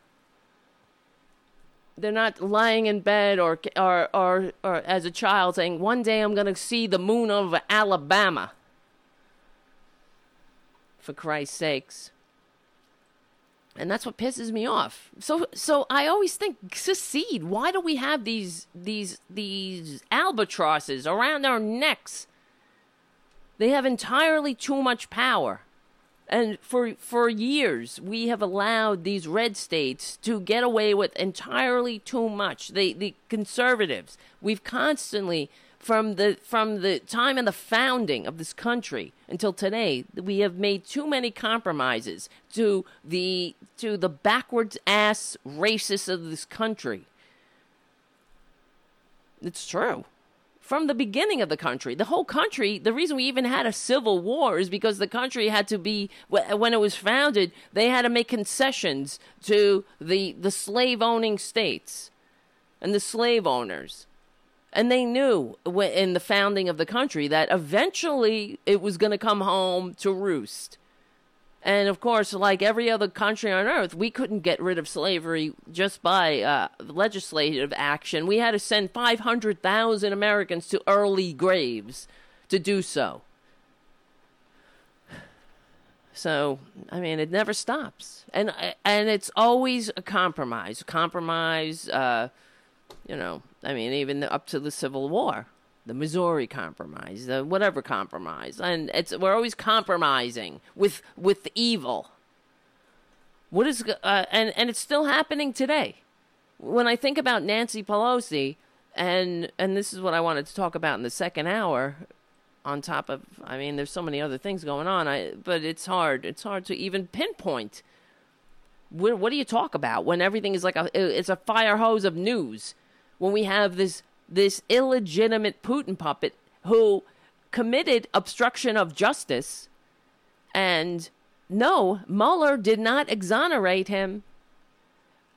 They're not lying in bed or or or, or as a child saying, "One day I'm going to see the moon of Alabama." For Christ's sakes and that's what pisses me off. So so I always think secede. Why do we have these these these albatrosses around our necks? They have entirely too much power. And for for years we have allowed these red states to get away with entirely too much. The the conservatives, we've constantly from the from the time of the founding of this country until today we have made too many compromises to the to the backwards ass racists of this country. It's true. From the beginning of the country the whole country the reason we even had a civil war is because the country had to be when it was founded they had to make concessions to the the slave owning states and the slave owners and they knew in the founding of the country that eventually it was going to come home to roost. And of course, like every other country on earth, we couldn't get rid of slavery just by uh, legislative action. We had to send 500,000 Americans to early graves to do so. So, I mean, it never stops. And, and it's always a compromise. Compromise, uh, you know, I mean, even up to the Civil War, the Missouri Compromise, the whatever compromise, and it's we're always compromising with with evil. What is uh, and and it's still happening today. When I think about Nancy Pelosi, and and this is what I wanted to talk about in the second hour. On top of, I mean, there's so many other things going on. I but it's hard. It's hard to even pinpoint. What, what do you talk about when everything is like a it's a fire hose of news? When we have this this illegitimate Putin puppet who committed obstruction of justice and no, Mueller did not exonerate him.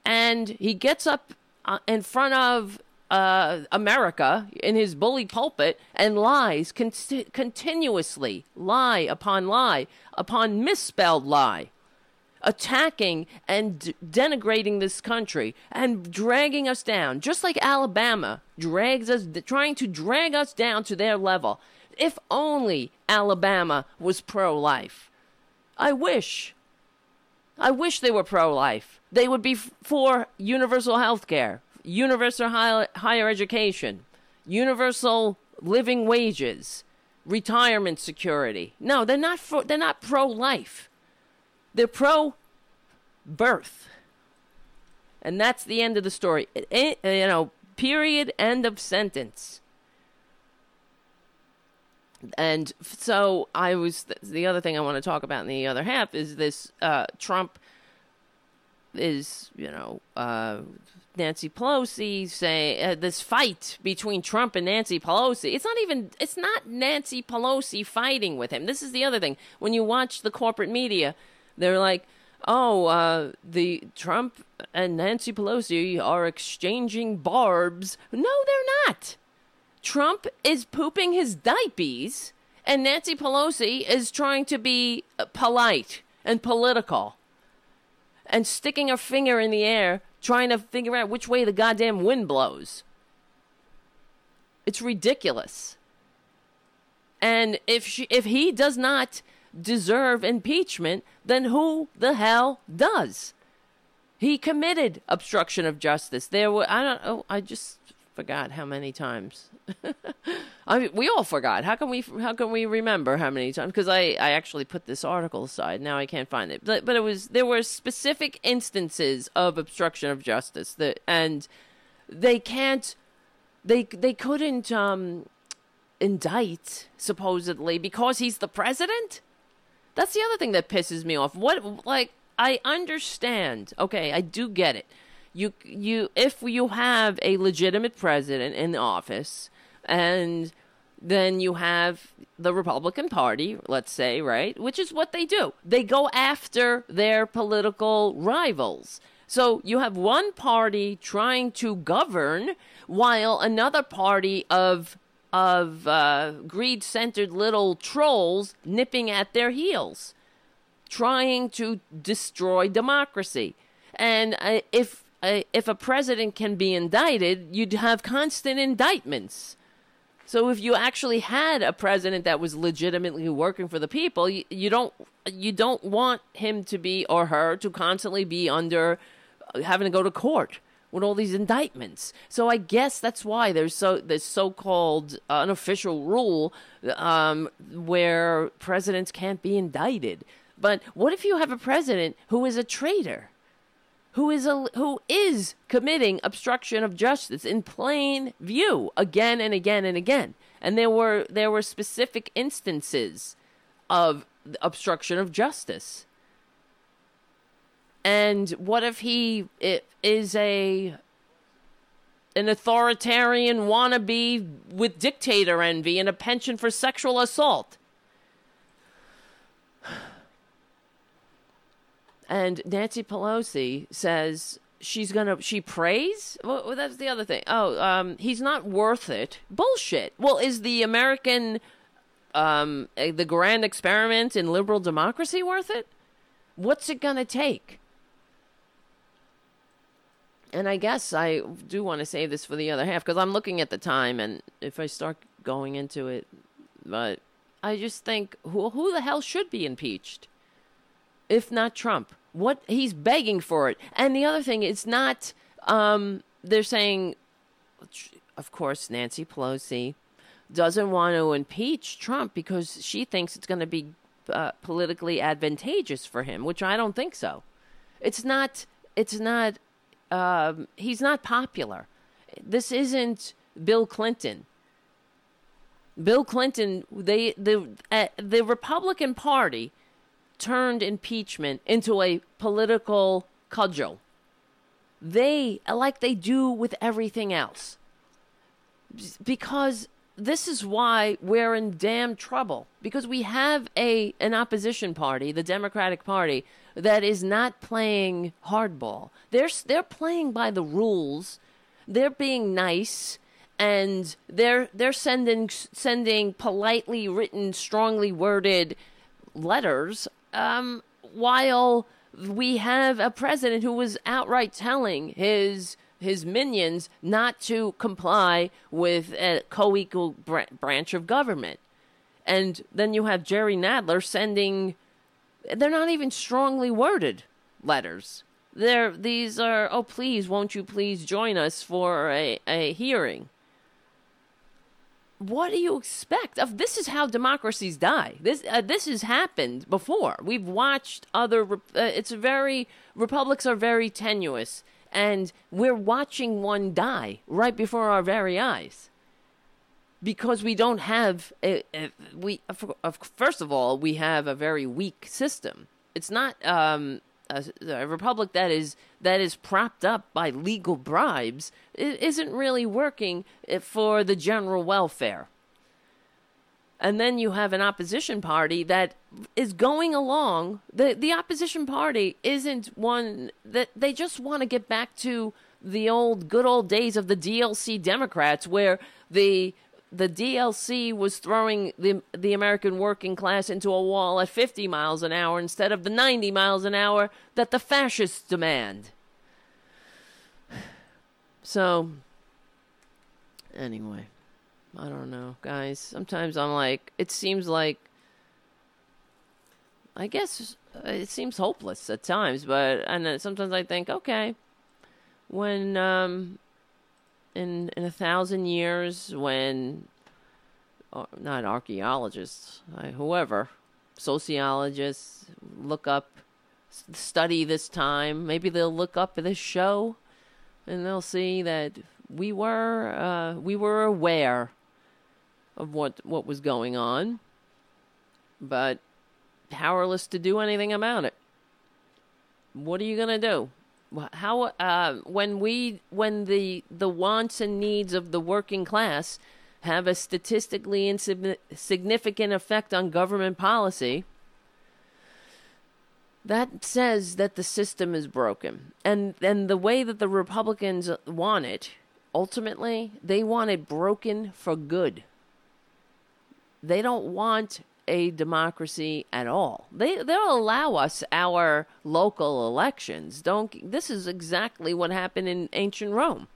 And he gets up uh, in front of uh, America in his bully pulpit and lies con- continuously, lie upon lie upon misspelled lie attacking and denigrating this country and dragging us down, just like Alabama drags us, trying to drag us down to their level. If only Alabama was pro life. I wish. I wish they were pro life. They would be for universal health care, universal high- higher education, universal living wages, retirement security. No, they're not for, they're not pro life. They're pro birth. And that's the end of the story. It, you know, period, end of sentence. And so I was, the other thing I want to talk about in the other half is this uh, Trump is, you know, uh, Nancy Pelosi say uh, this fight between Trump and Nancy Pelosi. It's not even it's not Nancy Pelosi fighting with him. This is the other thing. When you watch the corporate media, they're like, "Oh, uh, the Trump and Nancy Pelosi are exchanging barbs." No, they're not. Trump is pooping his diapers, and Nancy Pelosi is trying to be uh, polite and political and sticking her finger in the air trying to figure out which way the goddamn wind blows. It's ridiculous. And if she, if he does not deserve impeachment, then who the hell does? He committed obstruction of justice. There were I don't oh I just forgot how many times. [LAUGHS] I mean, we all forgot. How can we? How can we remember how many times? Because I, I actually put this article aside. Now I can't find it. But, but it was there were specific instances of obstruction of justice that, and they can't, they they couldn't um, indict supposedly because he's the president. That's the other thing that pisses me off. What like I understand. Okay, I do get it. You you if you have a legitimate president in office and then you have the Republican Party, let's say, right? Which is what they do. They go after their political rivals. So you have one party trying to govern while another party of of uh, greed-centered little trolls nipping at their heels, trying to destroy democracy. And uh, if uh, if a president can be indicted, you'd have constant indictments so if you actually had a president that was legitimately working for the people, you, you don't you don't want him to be or her to constantly be under having to go to court with all these indictments. So I guess that's why there's so this so-called unofficial rule um, where presidents can't be indicted. But what if you have a president who is a traitor? who is a, who is committing obstruction of justice in plain view again and again and again. And there were there were specific instances of obstruction of justice. And what if he is a an authoritarian wannabe with dictator envy and a penchant for sexual assault? And Nancy Pelosi says she's gonna she prays. Well, that's the other thing. Oh, um, he's not worth it. Bullshit. Well, is the American, um, eh, the grand experiment in liberal democracy worth it? What's it gonna take? And I guess I do want to save this for the other half because I'm looking at the time, and if I start going into it, but I just think who who the hell should be impeached, if not Trump? What he's begging for it. And the other thing, it's not. Um, they're saying, of course, Nancy Pelosi doesn't want to impeach Trump because she thinks it's going to be uh, politically advantageous for him, which I don't think so. It's not. It's not. Um, he's not popular. This isn't Bill Clinton. Bill Clinton, they the uh, the Republican Party turned impeachment into a political cudgel. They, like they do with everything else. Because this is why we're in damn trouble. Because we have a an opposition party, the Democratic Party, that is not playing hardball. They're they're playing by the rules. They're being nice and they're they're sending sending politely written, strongly worded letters um, while we have a president who was outright telling his his minions not to comply with a co-equal br- branch of government. And then you have Jerry Nadler sending they're not even strongly worded letters. They're these are oh please won't you please join us for a, a hearing what do you expect? Of this is how democracies die. This uh, this has happened before. We've watched other. Uh, it's very republics are very tenuous, and we're watching one die right before our very eyes. Because we don't have a, a, we first of all we have a very weak system. It's not um, a, a republic that is that is propped up by legal bribes i- isn't really working eh, for the general welfare. And then you have an opposition party that is going along. The the opposition party isn't one that they just want to get back to the old good old days of the DLC Democrats where the the DLC was throwing the the American working class into a wall at 50 miles an hour instead of the 90 miles an hour that the fascists demand. So anyway, I don't know, guys. Sometimes I'm like it seems like I guess uh, it seems hopeless at times, but and then sometimes I think, okay, when um in in a thousand years when uh, not archaeologists uh, whoever sociologists look up study this time. Maybe they'll look up this show and they'll see that we were uh, we were aware of what what was going on but powerless to do anything about it. What are you going to do how uh, when we when the the wants and needs of the working class have a statistically insignificant effect on government policy that says that the system is broken. And and the way that the republicans want it ultimately they want it broken for good. They don't want a democracy at all. They they'll allow us our local elections. Don't this is exactly what happened in ancient Rome.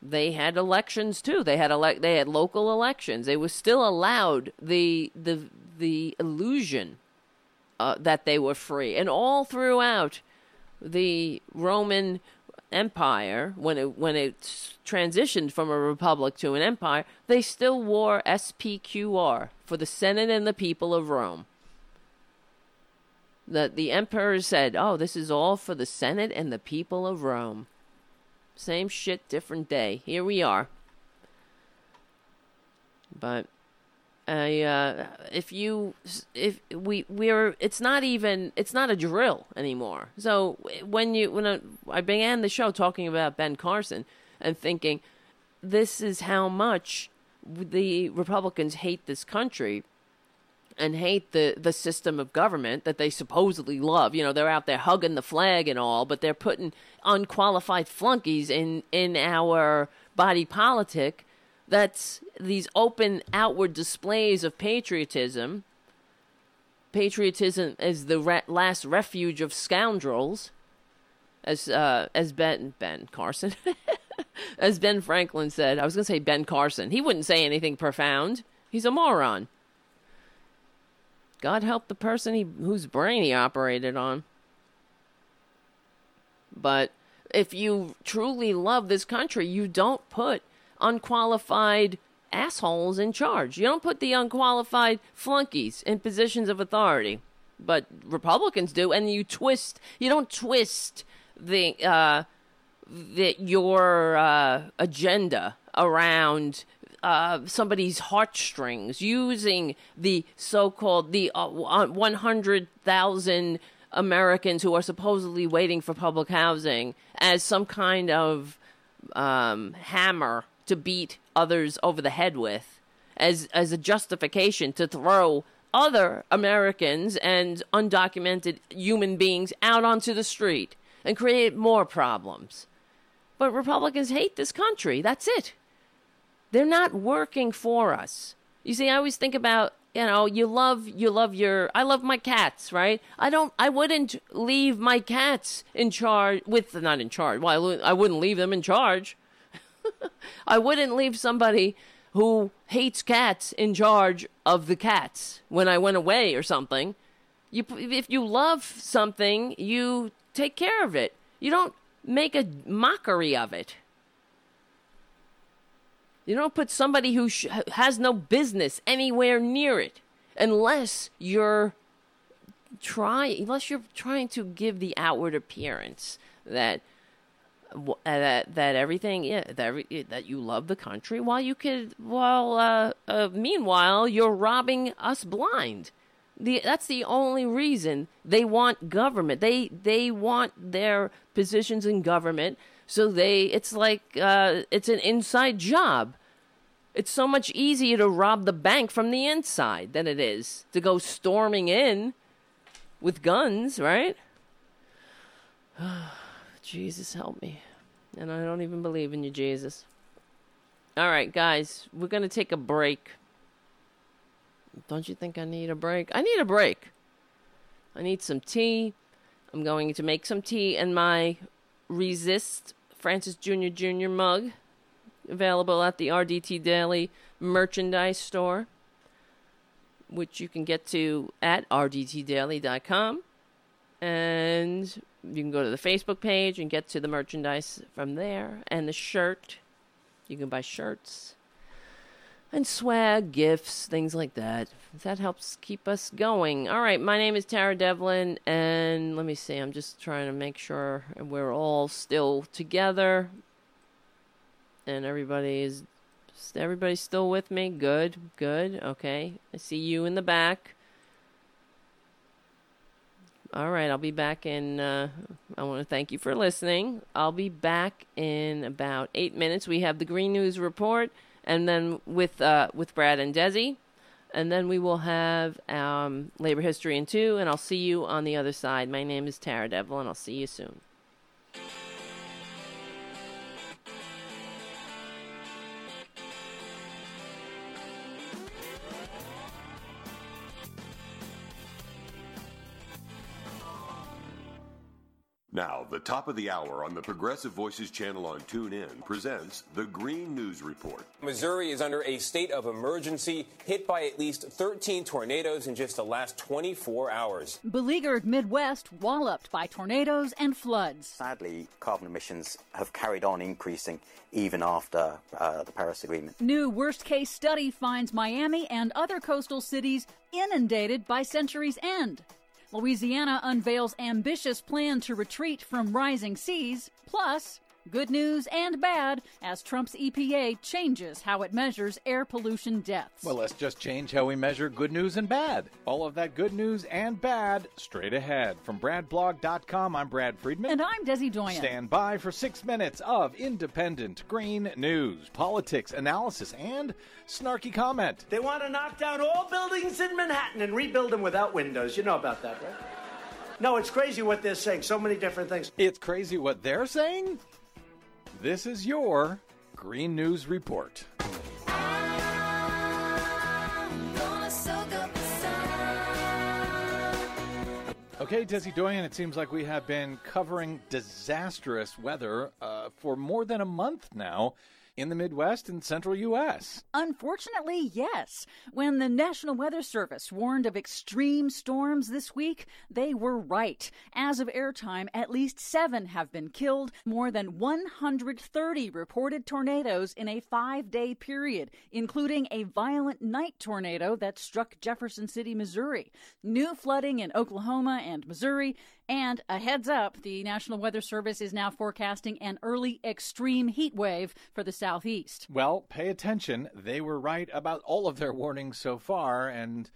They had elections too. They had elect they had local elections. They were still allowed the the the illusion uh, that they were free. And all throughout the Roman Empire, when it when it transitioned from a republic to an empire, they still wore SPQR for the Senate and the people of Rome. That the emperor said, "Oh, this is all for the Senate and the people of Rome." Same shit, different day. Here we are. But I, uh, if you, if we, we're, it's not even, it's not a drill anymore. So when you, when I, I began the show talking about Ben Carson and thinking, this is how much the Republicans hate this country and hate the, the system of government that they supposedly love. You know, they're out there hugging the flag and all, but they're putting unqualified flunkies in, in our body politic that's these open outward displays of patriotism. Patriotism is the re- last refuge of scoundrels, as uh, as Ben Ben Carson, [LAUGHS] as Ben Franklin said. I was going to say Ben Carson. He wouldn't say anything profound. He's a moron. God help the person he, whose brain he operated on. But if you truly love this country, you don't put unqualified assholes in charge. You don't put the unqualified flunkies in positions of authority. But Republicans do, and you twist. You don't twist the uh, your uh, agenda around uh, somebody's heartstrings using the so-called the uh, 100,000 Americans who are supposedly waiting for public housing as some kind of um, hammer to beat others over the head with as as a justification to throw other Americans and undocumented human beings out onto the street and create more problems. But Republicans hate this country. That's it. They're not working for us. You see, I always think about, you know, you love you love your I love my cats, right? I don't I wouldn't leave my cats in charge with not in charge. Well, I I wouldn't leave them in charge. I wouldn't leave somebody who hates cats in charge of the cats when I went away or something. You, if you love something, you take care of it. You don't make a mockery of it. You don't put somebody who sh- has no business anywhere near it unless you're try unless you're trying to give the outward appearance that that that everything yeah that every, that you love the country while you could while uh, uh, meanwhile you're robbing us blind the that's the only reason they want government. They they want their positions in government. So they it's like uh, it's an inside job. It's so much easier to rob the bank from the inside than it is to go storming in with guns, right? [SIGHS] [SIGHS] Jesus help me. And I don't even believe in you, Jesus. All right, guys, we're going to take a break. Don't you think I need a break? I need a break. I need some tea. I'm going to make some tea in my Resist Francis Jr. Jr. mug, available at the RDT Daily merchandise store, which you can get to at rdtdaily.com. And you can go to the Facebook page and get to the merchandise from there and the shirt. You can buy shirts and swag, gifts, things like that. That helps keep us going. All right, my name is Tara Devlin, and let me see, I'm just trying to make sure we're all still together and everybody is everybody's still with me. Good, good. Okay, I see you in the back. All right, I'll be back in. Uh, I want to thank you for listening. I'll be back in about eight minutes. We have the Green News Report, and then with uh, with Brad and Desi, and then we will have um, Labor History in two. And I'll see you on the other side. My name is Tara Devlin. I'll see you soon. Now, the top of the hour on the Progressive Voices channel on TuneIn presents the Green News Report. Missouri is under a state of emergency, hit by at least 13 tornadoes in just the last 24 hours. Beleaguered Midwest walloped by tornadoes and floods. Sadly, carbon emissions have carried on increasing even after uh, the Paris Agreement. New worst case study finds Miami and other coastal cities inundated by century's end. Louisiana unveils ambitious plan to retreat from rising seas. Plus, good news and bad as Trump's EPA changes how it measures air pollution deaths. Well, let's just change how we measure good news and bad. All of that good news and bad straight ahead. From BradBlog.com, I'm Brad Friedman. And I'm Desi Doyen. Stand by for six minutes of independent green news, politics, analysis, and snarky comment. They want to knock down all buildings in Manhattan and rebuild them without windows. You know about that, right? No, it's crazy what they're saying. So many different things. It's crazy what they're saying? This is your Green News Report. Okay, Desi Doyen, it seems like we have been covering disastrous weather uh, for more than a month now in the Midwest and central U.S. Unfortunately, yes. When the National Weather Service warned of extreme storms this week, they were right. As of airtime, at least seven have been killed, more than 130 reported tornadoes in a five day period, including a violent night tornado that struck Jefferson City, Missouri. New flooding in Oklahoma and Missouri, and a heads up, the National Weather Service is now forecasting an early extreme heat wave for the southeast. Well, pay attention. They were right about all of their warnings so far, and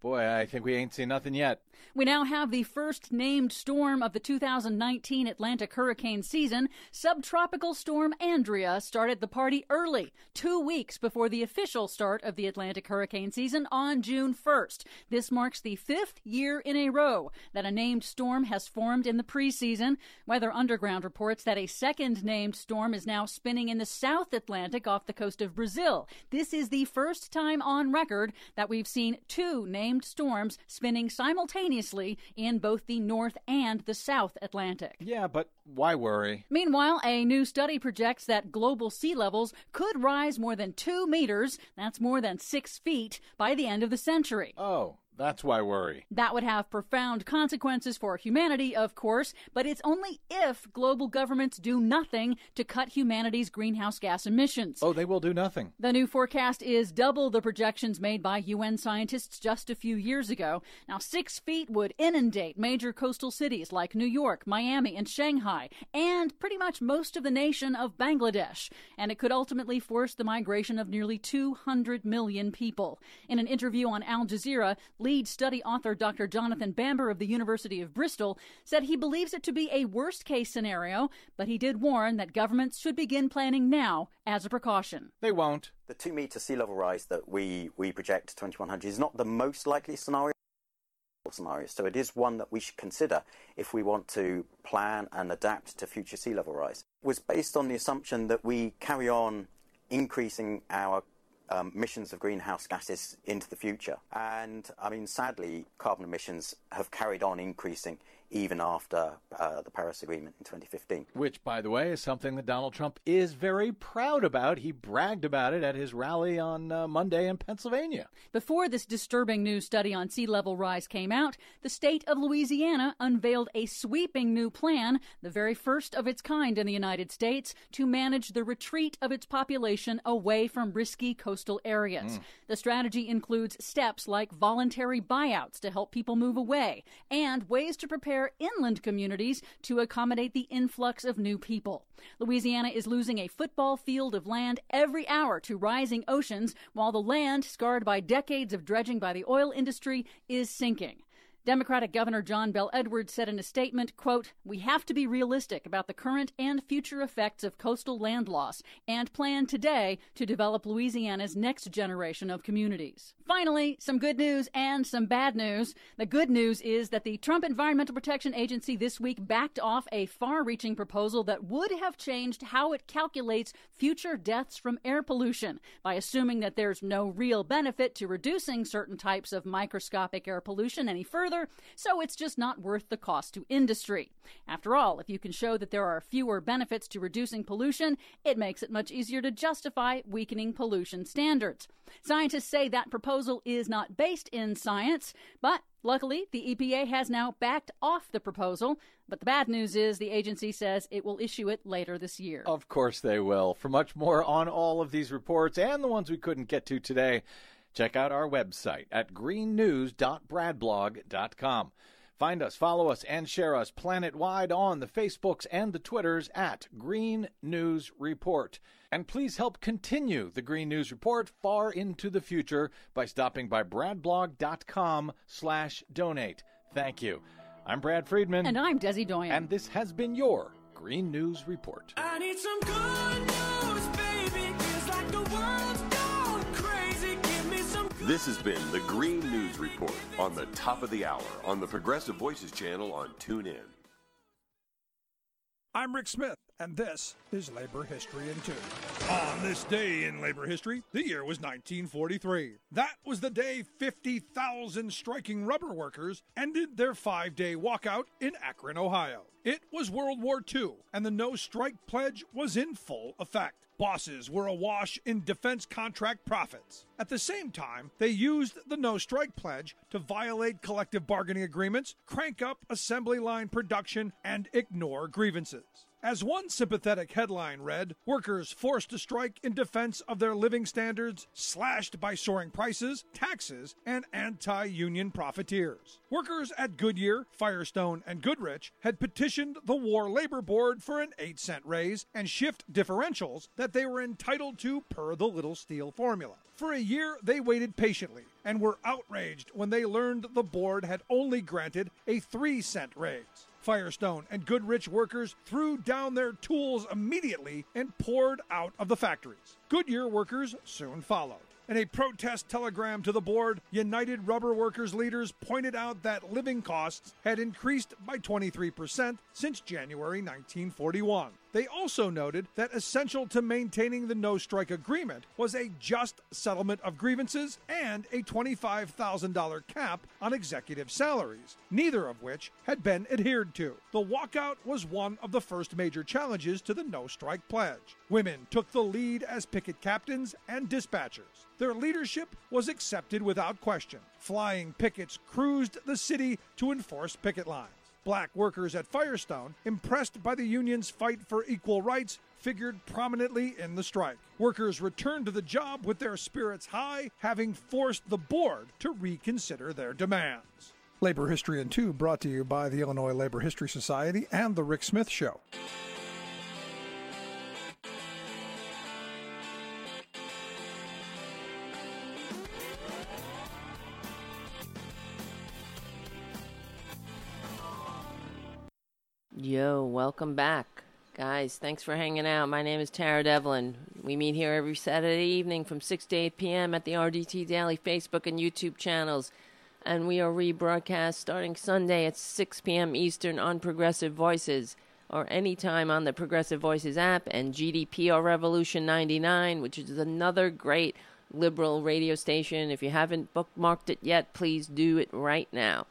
boy, I think we ain't seen nothing yet. We now have the first named storm of the 2019 Atlantic hurricane season. Subtropical storm Andrea started the party early, two weeks before the official start of the Atlantic hurricane season on June 1st. This marks the fifth year in a row that a named storm has formed in the preseason. Weather Underground reports that a second named storm is now spinning in the South Atlantic off the coast of Brazil. This is the first time on record that we've seen two named storms spinning simultaneously in both the North and the South Atlantic. Yeah, but why worry? Meanwhile, a new study projects that global sea levels could rise more than two meters, that's more than six feet, by the end of the century. Oh. That's why worry. That would have profound consequences for humanity, of course, but it's only if global governments do nothing to cut humanity's greenhouse gas emissions. Oh, they will do nothing. The new forecast is double the projections made by UN scientists just a few years ago. Now, six feet would inundate major coastal cities like New York, Miami, and Shanghai, and pretty much most of the nation of Bangladesh. And it could ultimately force the migration of nearly 200 million people. In an interview on Al Jazeera, lead study author Dr. Jonathan Bamber of the University of Bristol said he believes it to be a worst case scenario, but he did warn that governments should begin planning now as a precaution. They won't. The two metre sea level rise that we, we project to 2100 is not the most likely scenario. Scenarios. So it is one that we should consider if we want to plan and adapt to future sea level rise. It was based on the assumption that we carry on increasing our um, emissions of greenhouse gases into the future. And I mean, sadly, carbon emissions have carried on increasing even after uh, the Paris Agreement in 2015. Which, by the way, is something that Donald Trump is very proud about. He bragged about it at his rally on uh, Monday in Pennsylvania. Before this disturbing new study on sea level rise came out, the state of Louisiana unveiled a sweeping new plan, the very first of its kind in the United States, to manage the retreat of its population away from risky coastal areas. Mm. The strategy includes steps like voluntary buyouts to help people move away and ways to prepare inland communities to accommodate the influx of new people. Louisiana is losing a football field of land every hour to rising oceans, while the land, scarred by decades of dredging by the oil industry, is sinking. Democratic Governor John Bel Edwards said in a statement, quote, "We have to be realistic about the current and future effects of coastal land loss and plan today to develop Louisiana's next generation of communities." Finally, some good news and some bad news. The good news is that the Trump Environmental Protection Agency this week backed off a far-reaching proposal that would have changed how it calculates future deaths from air pollution by assuming that there's no real benefit to reducing certain types of microscopic air pollution any further so it's just not worth the cost to industry. After all, if you can show that there are fewer benefits to reducing pollution, it makes it much easier to justify weakening pollution standards. Scientists say that proposal is not based in science, but Luckily, the EPA has now backed off the proposal, but the bad news is the agency says it will issue it later this year. Of course they will. For much more on all of these reports and the ones we couldn't get to today, check out our website at greennews.bradblog.com. Find us, follow us, and share us planet wide on the Facebooks and the Twitters at Green News Report. And please help continue the Green News Report far into the future by stopping by bradblog.com slash donate. Thank you. I'm Brad Friedman. And I'm Desi Doyen. And this has been your Green News Report. This has been the Green News Report on the top of the hour on the Progressive Voices channel on TuneIn. I'm Rick Smith, and this is Labor History in Two. On this day in labor history, the year was 1943. That was the day 50,000 striking rubber workers ended their five day walkout in Akron, Ohio. It was World War II, and the no strike pledge was in full effect. Bosses were awash in defense contract profits. At the same time, they used the no strike pledge to violate collective bargaining agreements, crank up assembly line production, and ignore grievances. As one sympathetic headline read, workers forced to strike in defense of their living standards, slashed by soaring prices, taxes, and anti union profiteers. Workers at Goodyear, Firestone, and Goodrich had petitioned the War Labor Board for an 8 cent raise and shift differentials that they were entitled to per the Little Steel formula. For a year, they waited patiently and were outraged when they learned the board had only granted a 3 cent raise. Firestone and Goodrich workers threw down their tools immediately and poured out of the factories. Goodyear workers soon followed. In a protest telegram to the board, United Rubber Workers leaders pointed out that living costs had increased by 23% since January 1941. They also noted that essential to maintaining the no strike agreement was a just settlement of grievances and a $25,000 cap on executive salaries, neither of which had been adhered to. The walkout was one of the first major challenges to the no strike pledge. Women took the lead as picket captains and dispatchers. Their leadership was accepted without question. Flying pickets cruised the city to enforce picket lines. Black workers at Firestone, impressed by the union's fight for equal rights, figured prominently in the strike. Workers returned to the job with their spirits high, having forced the board to reconsider their demands. Labor History in Two brought to you by the Illinois Labor History Society and The Rick Smith Show. Yo, welcome back. Guys, thanks for hanging out. My name is Tara Devlin. We meet here every Saturday evening from 6 to 8 p.m. at the RDT Daily Facebook and YouTube channels. And we are rebroadcast starting Sunday at 6 p.m. Eastern on Progressive Voices or anytime on the Progressive Voices app and GDPR Revolution 99, which is another great liberal radio station. If you haven't bookmarked it yet, please do it right now.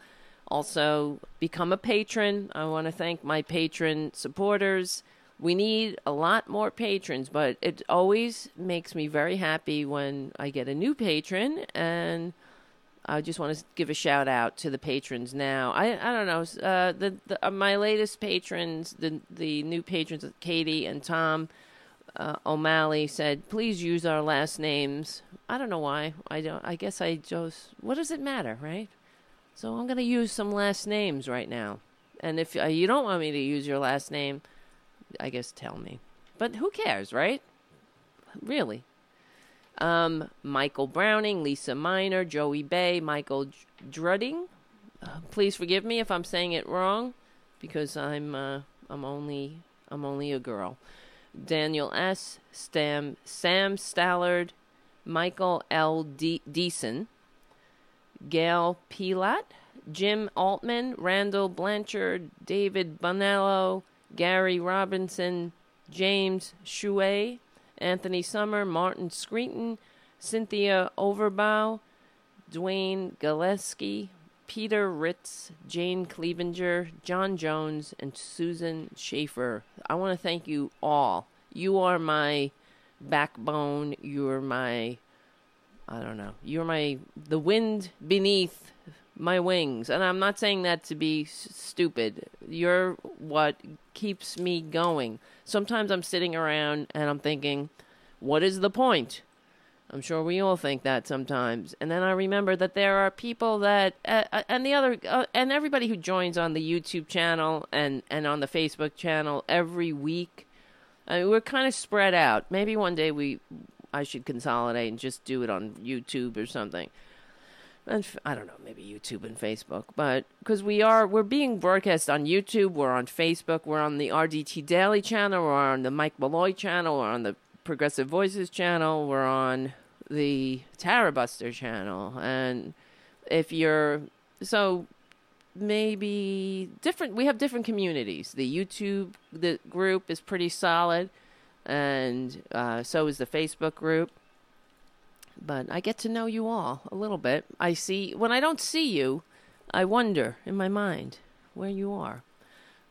Also, become a patron. I want to thank my patron supporters. We need a lot more patrons, but it always makes me very happy when I get a new patron and I just want to give a shout out to the patrons now. I I don't know uh, the, the uh, my latest patrons, the the new patrons, Katie and Tom uh, O'Malley said, please use our last names. I don't know why. I don't. I guess I just. What does it matter, right? So I'm gonna use some last names right now. And if uh, you don't want me to use your last name, I guess tell me. But who cares, right? Really. Um, Michael Browning, Lisa Miner, Joey Bay, Michael Dr- Drudding. Uh, please forgive me if I'm saying it wrong, because I'm uh, I'm only I'm only a girl. Daniel S. Stam Sam Stallard, Michael L. De- Deason, Gail Pilat, Jim Altman, Randall Blanchard, David Bonello, Gary Robinson, James Shuey, Anthony Summer, Martin Screeton, Cynthia Overbow, Dwayne Gillespie, Peter Ritz, Jane Clevenger, John Jones, and Susan Schaefer. I want to thank you all. You are my backbone. You're my, I don't know, you're my, the wind beneath my wings. And I'm not saying that to be s- stupid. You're what keeps me going. Sometimes I'm sitting around and I'm thinking, what is the point? I'm sure we all think that sometimes. And then I remember that there are people that, uh, and the other, uh, and everybody who joins on the YouTube channel and, and on the Facebook channel every week. I mean, we're kind of spread out. Maybe one day we, I should consolidate and just do it on YouTube or something. And I don't know, maybe YouTube and Facebook, but because we are, we're being broadcast on YouTube, we're on Facebook, we're on the RDT Daily channel, we're on the Mike Malloy channel, we're on the Progressive Voices channel, we're on the Tara Buster channel, and if you're so maybe different, we have different communities. The YouTube the group is pretty solid, and uh, so is the Facebook group but I get to know you all a little bit. I see when I don't see you, I wonder in my mind where you are.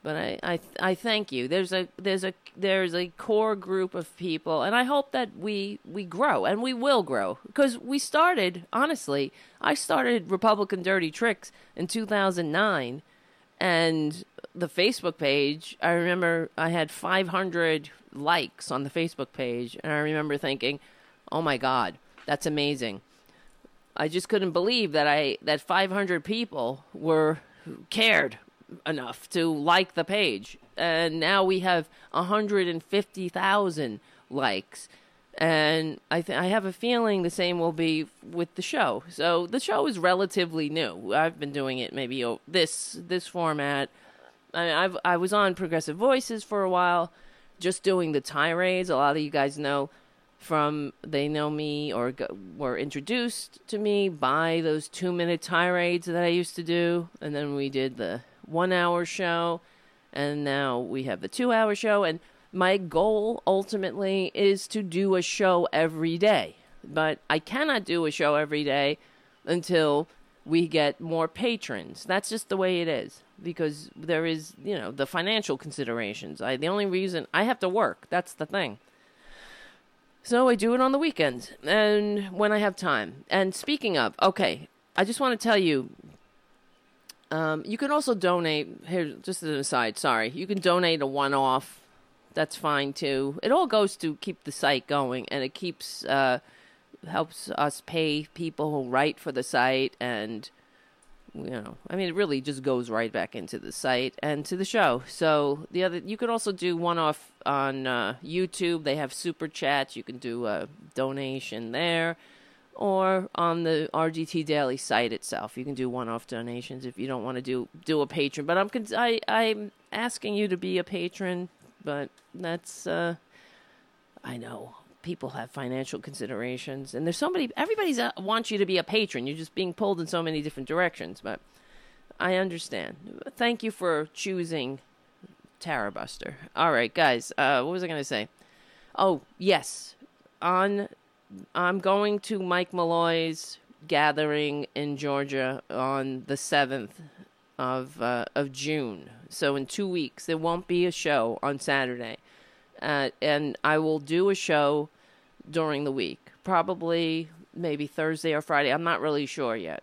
But I, I, I thank you. There's a there's a there's a core group of people, and I hope that we we grow and we will grow because we started honestly. I started Republican Dirty Tricks in 2009, and the Facebook page. I remember I had 500 likes on the Facebook page, and I remember thinking, "Oh my God, that's amazing." I just couldn't believe that I that 500 people were cared enough to like the page, and now we have 150,000 likes. And I th- I have a feeling the same will be with the show. So the show is relatively new. I've been doing it maybe oh, this this format. I I've I was on Progressive Voices for a while, just doing the tirades. A lot of you guys know from they know me or go, were introduced to me by those two minute tirades that I used to do, and then we did the one hour show, and now we have the two hour show. And my goal ultimately is to do a show every day, but I cannot do a show every day until we get more patrons. That's just the way it is because there is, you know, the financial considerations. I the only reason I have to work. That's the thing. So I do it on the weekends and when I have time. And speaking of, okay, I just want to tell you um, you can also donate here just as an aside, sorry. You can donate a one off. That's fine too. It all goes to keep the site going and it keeps uh, helps us pay people who write for the site and you know, I mean, it really just goes right back into the site and to the show. So the other, you can also do one off on uh, YouTube. They have super chats. You can do a donation there, or on the RDT Daily site itself. You can do one-off donations if you don't want to do do a patron. But I'm I I'm asking you to be a patron, but that's uh, I know people have financial considerations, and there's so many. Everybody's uh, wants you to be a patron. You're just being pulled in so many different directions, but I understand. Thank you for choosing Tara Buster. All right, guys. Uh, what was I going to say? Oh, yes. On, I'm going to Mike Malloy's gathering in Georgia on the seventh of uh, of June. So in two weeks, there won't be a show on Saturday, uh, and I will do a show during the week, probably maybe Thursday or Friday. I'm not really sure yet.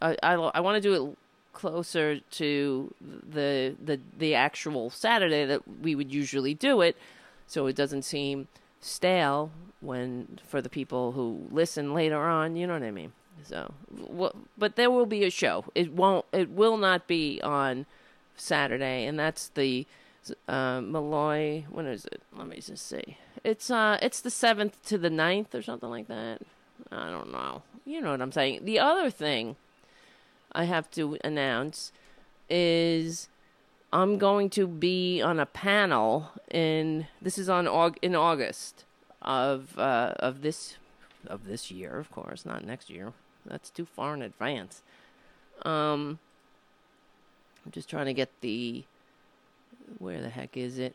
I I, I want to do it closer to the the the actual Saturday that we would usually do it, so it doesn't seem stale when for the people who listen later on. You know what I mean? So, but there will be a show. It won't. It will not be on Saturday, and that's the uh, Malloy. When is it? Let me just see. It's uh, it's the seventh to the 9th or something like that. I don't know. You know what I'm saying. The other thing I have to announce is I'm going to be on a panel in this is on Aug- in August of uh, of this of this year, of course, not next year. That's too far in advance. Um, I'm just trying to get the where the heck is it?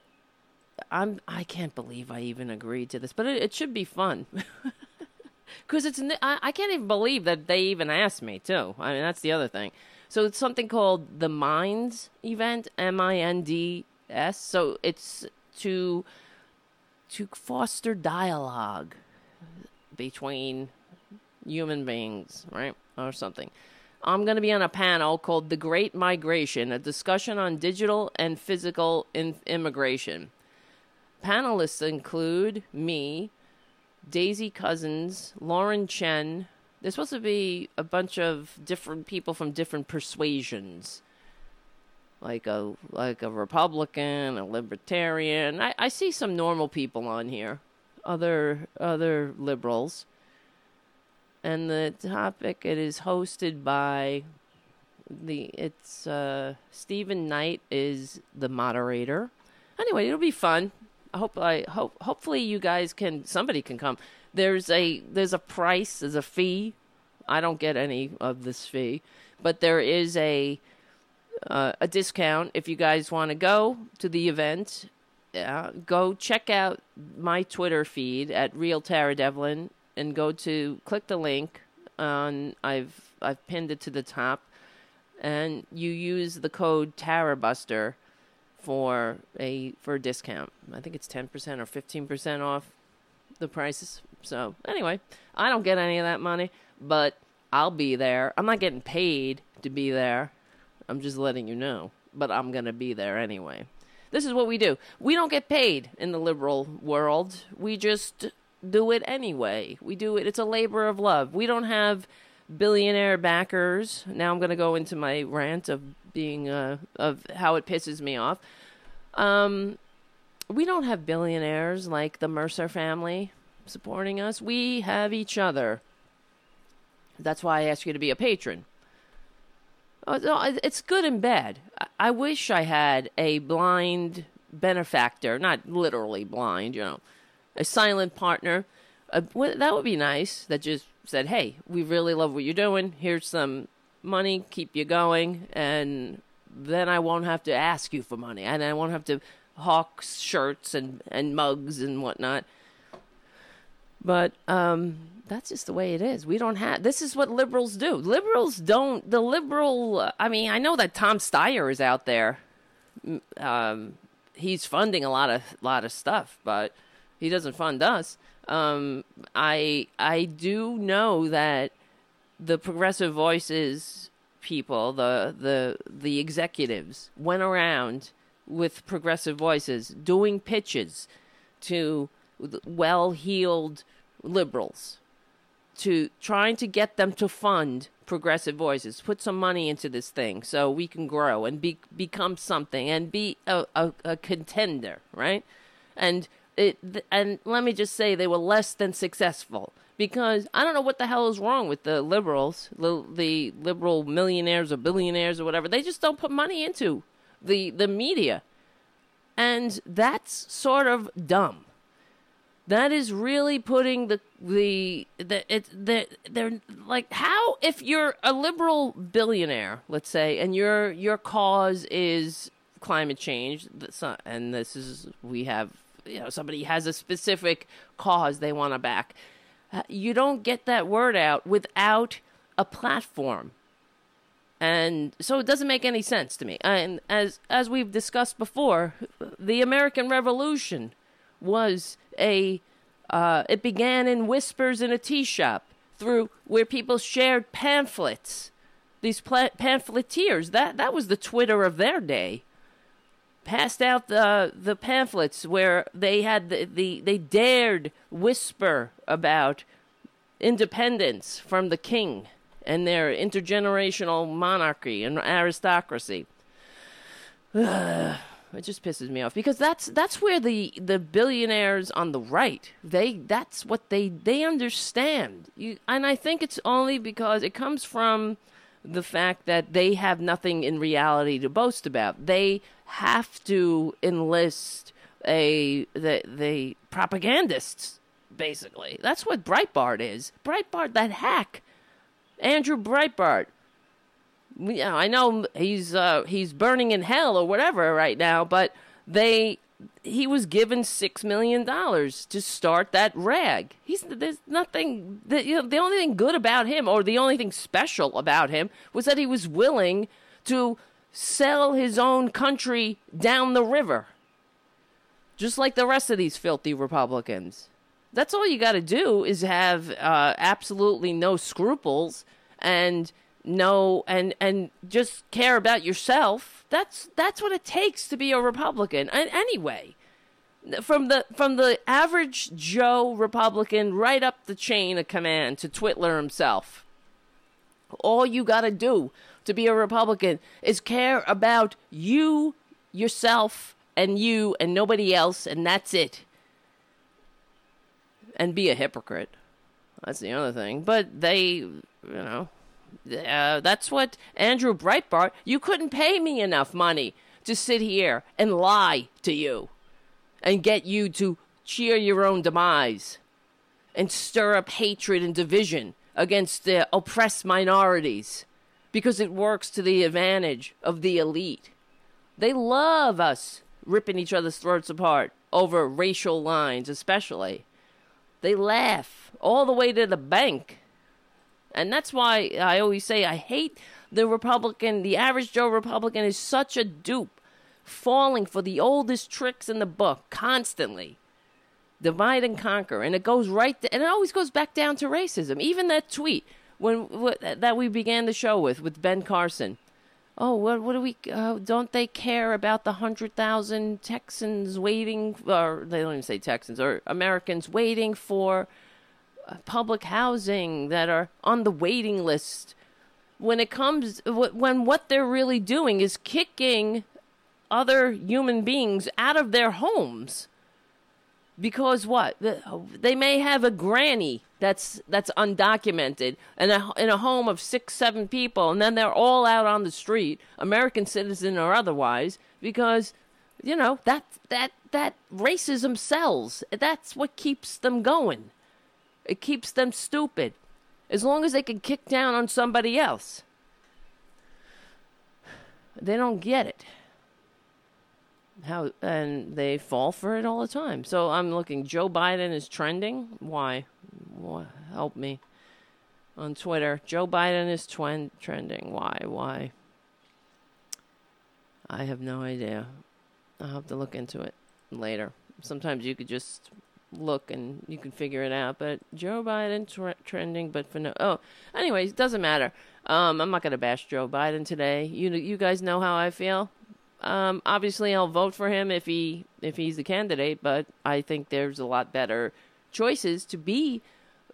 I'm I can't believe I even agreed to this, but it, it should be fun. [LAUGHS] Because it's I can't even believe that they even asked me too. I mean that's the other thing. So it's something called the Minds event, M I N D S. So it's to to foster dialogue between human beings, right, or something. I'm going to be on a panel called The Great Migration, a discussion on digital and physical in- immigration. Panelists include me, Daisy Cousens, Lauren Chen. There's supposed to be a bunch of different people from different persuasions, like a like a Republican, a Libertarian. I, I see some normal people on here, other other liberals. And the topic it is hosted by the it's uh, Stephen Knight is the moderator. Anyway, it'll be fun. Hope I hope hopefully you guys can somebody can come. There's a there's a price, there's a fee. I don't get any of this fee, but there is a uh, a discount if you guys want to go to the event. Go check out my Twitter feed at Real Tara Devlin and go to click the link on I've I've pinned it to the top and you use the code TaraBuster for a for a discount. I think it's 10% or 15% off the prices. So, anyway, I don't get any of that money, but I'll be there. I'm not getting paid to be there. I'm just letting you know, but I'm to be there anyway. This is what we do. We don't get paid in the liberal world. We just do it anyway. We do it. It's a labor of love. We don't have billionaire backers. Now I'm going to go into my rant of being uh, of how it pisses me off. Um, we don't have billionaires like the Mercer family supporting us. We have each other. That's why I ask you to be a patron. Uh, it- It's good and bad. I- I wish I had a blind benefactor, not literally blind, you know, a silent partner. Uh, that would be nice. That just said, "Hey, we really love what you're doing. Here's some money, keep you going, and then I won't have to ask you for money, and I won't have to hawk shirts and and mugs and whatnot." But um, that's just the way it is. We don't have. This is what liberals do. Liberals don't. The liberal. I mean, I know that Tom Steyer is out there. Um, he's funding a lot of lot of stuff, but he doesn't fund us. Um, I I do know that the progressive voices people, the the the executives, went around with progressive voices doing pitches to well-heeled liberals to trying to get them to fund progressive voices. Put some money into this thing so we can grow and be become something and be a, a, a contender right? And it and let me just say they were less than successful because I don't know what the hell is wrong with the liberals, the, the liberal millionaires or billionaires or whatever. They just don't put money into the the media, and that's sort of dumb. That is really putting the the the it the they're like how if you're a liberal billionaire, let's say, and your your cause is climate change, and this is we have you know somebody has a specific cause they want to back. Uh, You don't get that word out without a platform and so it doesn't make any sense to me. And as as we've discussed before, the American Revolution was a uh, it began in whispers in a tea shop through where people shared pamphlets. These pla- pamphleteers that that was the Twitter of their day. Passed out the the pamphlets where they had the, the they dared whisper about independence from the king and their intergenerational monarchy and aristocracy. [SIGHS] it just pisses me off because that's that's where the the billionaires on the right they that's what they they understand you and I think it's only because it comes from the fact that they have nothing in reality to boast about. They have to enlist a the the propagandists basically. That's what Breitbart is. Breitbart that hack. Andrew Breitbart. We- uh, I know he's uh, he's burning in hell or whatever right now, but they he was given six million dollars to start that rag. He's there's nothing that you know, the only thing good about him or the only thing special about him was that he was willing to sell his own country down the river. Just like the rest of these filthy Republicans. That's all you got to do is have uh, absolutely no scruples and no and and just care about yourself. That's that's what it takes to be a Republican. And anyway, from the from the average Joe Republican right up the chain of command to Twitler himself. All you got to do to be a Republican is care about you, yourself, and you, and nobody else, and that's it and be a hypocrite. That's the other thing. But they, you know, uh, that's what Andrew Breitbart. You couldn't pay me enough money to sit here and lie to you, and get you to cheer your own demise, and stir up hatred and division against the oppressed minorities, because it works to the advantage of the elite. They love us ripping each other's throats apart over racial lines, especially. They laugh all the way to the bank. And that's why I always say I hate the Republican, the average Joe Republican is such a dupe, falling for the oldest tricks in the book constantly. Divide and conquer. And it goes right, and it always goes back down to racism. Even that tweet when wh- that we began the show with, with Ben Carson. Oh, what, what do we? Uh, don't they care about the hundred thousand Texans waiting, or they don't even say Texans or Americans waiting for public housing that are on the waiting list? When it comes, when what they're really doing is kicking other human beings out of their homes. Because what? They may have a granny that's that's undocumented and in a home of six seven people and then they're all out on the street american citizen or otherwise because you know that that that racism sells. That's what keeps them going it keeps them stupid as long as they can kick down on somebody else they don't get it how and they fall for it all the time. So I'm looking. Joe Biden is trending. Why? Why? Help me on Twitter. Joe Biden is twen- trending. Why? Why? I have no idea. I'll have to look into it later. Sometimes you could just look and you can figure it out. But Joe Biden tr- trending, but for no. Oh, anyways, doesn't matter. Um, I'm not gonna bash Joe Biden today. You you guys know how I feel. Um, obviously, I'll vote for him if he if he's the candidate. But I think there's a lot better choices to be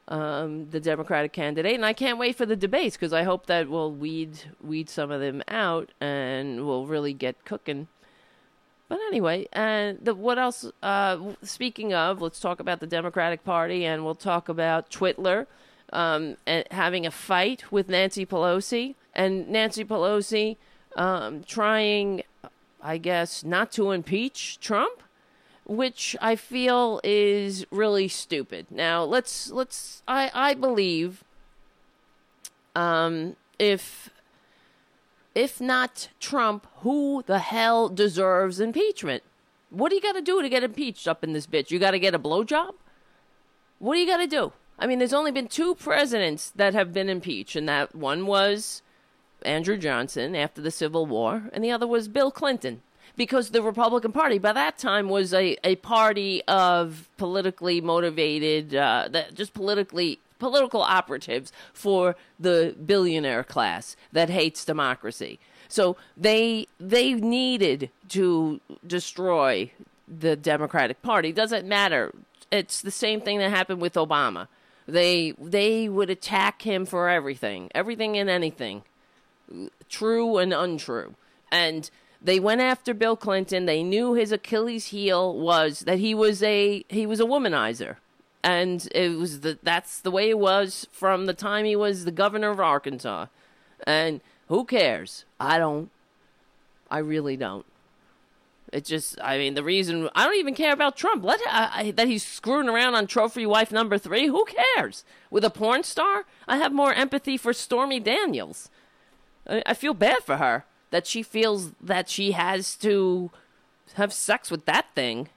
um, the Democratic candidate, and I can't wait for the debates because I hope that we'll weed weed some of them out and we'll really get cooking. But anyway, and what else? Uh, speaking of, let's talk about the Democratic Party, and we'll talk about Twitler um, and having a fight with Nancy Pelosi, and Nancy Pelosi um, trying, I guess, not to impeach Trump, which I feel is really stupid. Now let's let's I I believe, um, if if not Trump, who the hell deserves impeachment? What do you got to do to get impeached up in this bitch? You got to get a blowjob? What do you got to do? I mean, there's only been two presidents that have been impeached, and that one was Andrew Johnson after the Civil War, and the other was Bill Clinton. Because the Republican Party by that time was a, a party of politically motivated, uh, that just politically political operatives for the billionaire class that hates democracy. So they they needed to destroy the Democratic Party. Doesn't matter. It's the same thing that happened with Obama. They they would attack him for everything, everything and anything, true and untrue. And they went after Bill Clinton. They knew his Achilles heel was that he was a he was a womanizer and it was the that's the way it was from the time he was the governor of Arkansas. And who cares? I don't. I really don't. It just, I mean, the reason I don't even care about Trump. Let I, I, that he's screwing around on trophy wife number three. Who cares? With a porn star, I have more empathy for Stormy Daniels. I, I feel bad for her that she feels that she has to have sex with that thing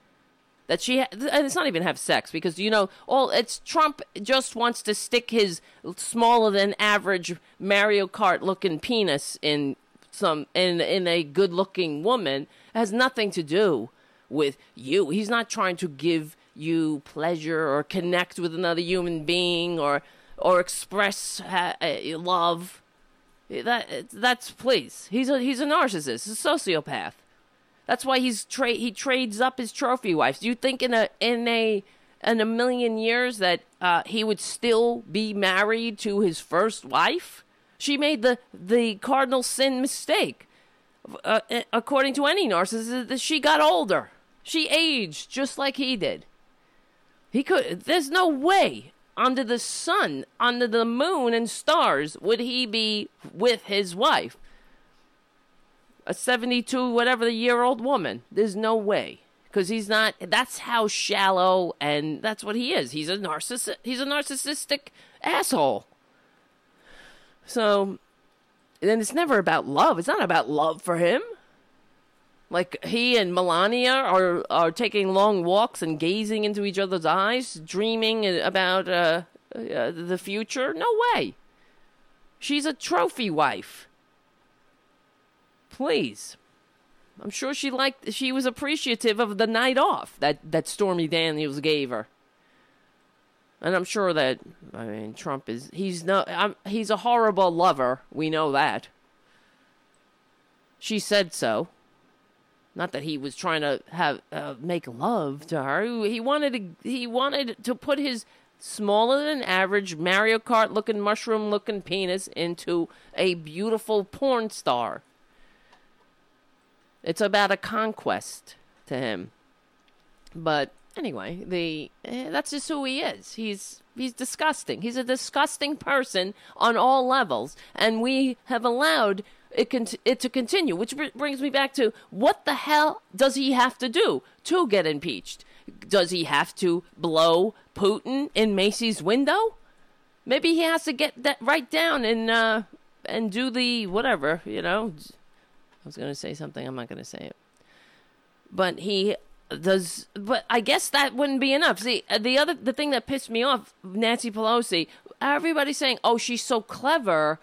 that she ha- and it's not even have sex because you know all it's Trump just wants to stick his smaller than average Mario Kart looking penis in some in in a good looking woman. It has nothing to do with you. He's not trying to give you pleasure or connect with another human being or or express ha- uh, love. That that's please. He's a he's a narcissist. A sociopath that's why he's he trades up his trophy wives. Do you think in a in a in a million years that uh, he would still be married to his first wife? She made the the cardinal sin mistake. Uh, according to any narcissist, she got older. She aged just like he did. He could. There's no way under the sun, under the moon and stars, would he be with his wife a 72 whatever the year old woman. There's no way. Because he's not that's how shallow and that's what he is. He's a narcissist he's a narcissistic asshole. So then it's never about love. It's not about love for him. Like he and Melania are are taking long walks and gazing into each other's eyes dreaming about uh, uh the future. No way. She's a trophy wife please. I'm sure she liked she was appreciative of the night off that that Stormy Daniels gave her. And I'm sure that I mean Trump is he's no I'm, he's a horrible lover. We know that. She said so. Not that he was trying to have uh, make love to her. He wanted to he wanted to put his smaller than average Mario Kart looking mushroom looking penis into a beautiful porn star. It's about a conquest to him. But anyway, the eh, that's just who he is. He's he's disgusting. He's a disgusting person on all levels, and we have allowed it con- it to continue. Which br- brings me back to what the hell does he have to do to get impeached? Does he have to blow Putin in Macy's window? Maybe he has to get that right down and uh, and do the whatever you know was going to say something. I'm not going to say it. But he does. But I guess that wouldn't be enough. See, uh, the other the thing that pissed me off, Nancy Pelosi. Everybody's saying, "Oh, she's so clever."